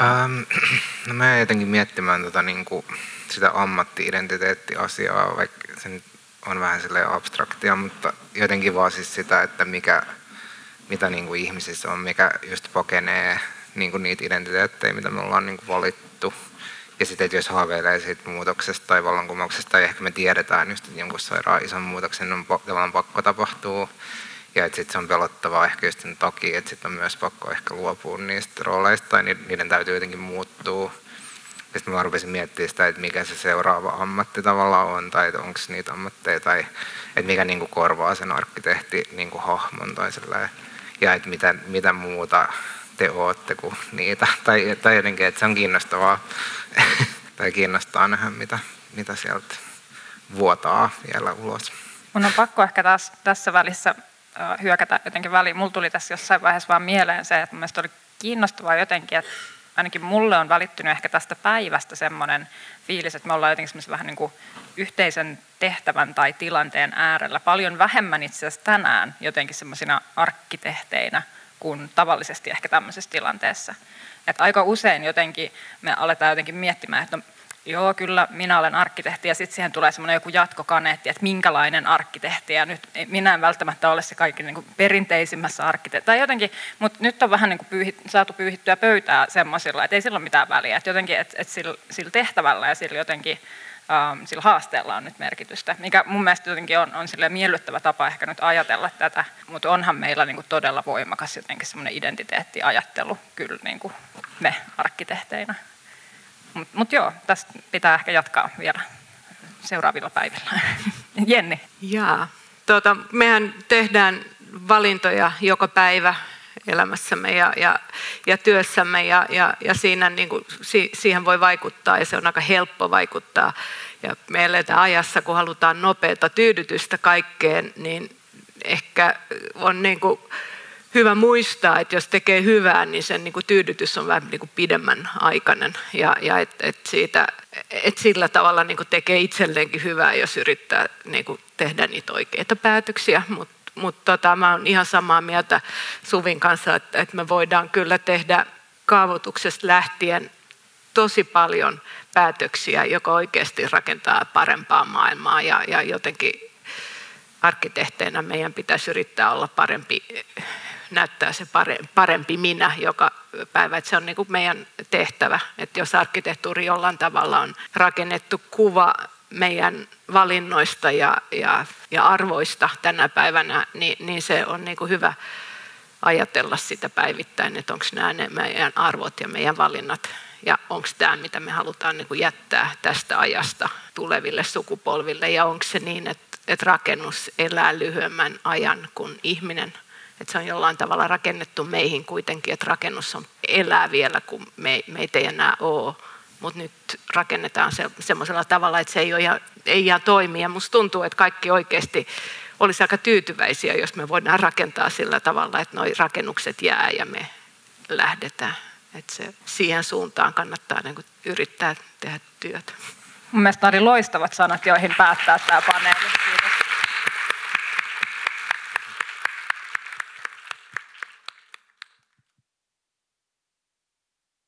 Ähm, no mä jotenkin miettimään tota, niin kuin sitä ammatti-identiteettiasiaa, vaikka se nyt on vähän abstraktia, mutta jotenkin vaan siis sitä, että mikä, mitä niin kuin ihmisissä on, mikä just pakenee niin kuin niitä identiteettejä, mitä me ollaan niin kuin valittu. Ja sitten, että jos haaveilee siitä muutoksesta tai vallankumouksesta, tai ehkä me tiedetään just, että jonkun sairaan ison muutoksen on tavallaan pakko tapahtuu, ja että sitten se on pelottavaa ehkä just sen takia, että sitten on myös pakko ehkä luopua niistä rooleista tai niiden täytyy jotenkin muuttua. Sitten mä rupesin miettimään sitä, että mikä se seuraava ammatti tavallaan on tai onko niitä ammatteja tai että mikä niinku korvaa sen arkkitehti niinku hahmon tai sellainen. Ja että mitä, mitä muuta te ootte kuin niitä. Tai, tai jotenkin, että se on kiinnostavaa tai kiinnostaa nähdä, mitä, mitä sieltä vuotaa vielä ulos. Mun on pakko ehkä taas tässä välissä hyökätä jotenkin väliin. Mulla tuli tässä jossain vaiheessa vaan mieleen se, että mielestäni oli kiinnostavaa jotenkin, että ainakin mulle on välittynyt ehkä tästä päivästä semmoinen fiilis, että me ollaan jotenkin vähän niin kuin yhteisen tehtävän tai tilanteen äärellä paljon vähemmän itse asiassa tänään jotenkin semmoisina arkkitehteinä kuin tavallisesti ehkä tämmöisessä tilanteessa. Että aika usein jotenkin me aletaan jotenkin miettimään, että no, Joo, kyllä minä olen arkkitehti ja sitten siihen tulee semmoinen joku jatkokaneetti, että minkälainen arkkitehti. Ja nyt minä en välttämättä ole se kaikki niin perinteisimmässä arkkitehti tai jotenkin, mutta nyt on vähän niin kuin saatu pyyhittyä pöytää semmoisilla, että ei sillä ole mitään väliä, että jotenkin, että, että sillä, sillä tehtävällä ja sillä jotenkin ähm, sillä haasteella on nyt merkitystä, mikä mun mielestä jotenkin on, on miellyttävä tapa ehkä nyt ajatella tätä, mutta onhan meillä niin kuin todella voimakas jotenkin semmoinen identiteettiajattelu kyllä niin kuin me arkkitehteinä. Mutta mut joo, tästä pitää ehkä jatkaa vielä seuraavilla päivillä. Jenni. Jaa. Tuota, mehän tehdään valintoja joka päivä elämässämme ja, ja, ja työssämme ja, ja, ja siinä niin kuin, si, siihen voi vaikuttaa ja se on aika helppo vaikuttaa. Ja me eletään ajassa, kun halutaan nopeata tyydytystä kaikkeen, niin ehkä on niin kuin, hyvä muistaa, että jos tekee hyvää, niin sen niin kuin tyydytys on vähän niin kuin pidemmän aikainen. Ja, ja et, et siitä, et sillä tavalla niin kuin tekee itselleenkin hyvää, jos yrittää niin kuin tehdä niitä oikeita päätöksiä. Mutta mut tota, mä olen ihan samaa mieltä Suvin kanssa, että, että me voidaan kyllä tehdä kaavoituksesta lähtien tosi paljon päätöksiä, joka oikeasti rakentaa parempaa maailmaa ja, ja jotenkin arkkitehteinä meidän pitäisi yrittää olla parempi näyttää se parempi minä joka päivä. Että se on niin kuin meidän tehtävä, että jos arkkitehtuuri jollain tavalla on rakennettu kuva meidän valinnoista ja, ja, ja arvoista tänä päivänä, niin, niin se on niin kuin hyvä ajatella sitä päivittäin, että onko nämä ne meidän arvot ja meidän valinnat ja onko tämä, mitä me halutaan niin kuin jättää tästä ajasta tuleville sukupolville ja onko se niin, että, että rakennus elää lyhyemmän ajan kuin ihminen. Että se on jollain tavalla rakennettu meihin kuitenkin, että rakennus on, elää vielä, kun me, meitä ei enää ole. Mutta nyt rakennetaan se semmoisella tavalla, että se ei, ole ihan, ei ihan toimi. Ja musta tuntuu, että kaikki oikeasti olisi aika tyytyväisiä, jos me voidaan rakentaa sillä tavalla, että nuo rakennukset jää ja me lähdetään. Että se, siihen suuntaan kannattaa niin yrittää tehdä työtä. Mun mielestä oli loistavat sanat, joihin päättää tämä paneeli.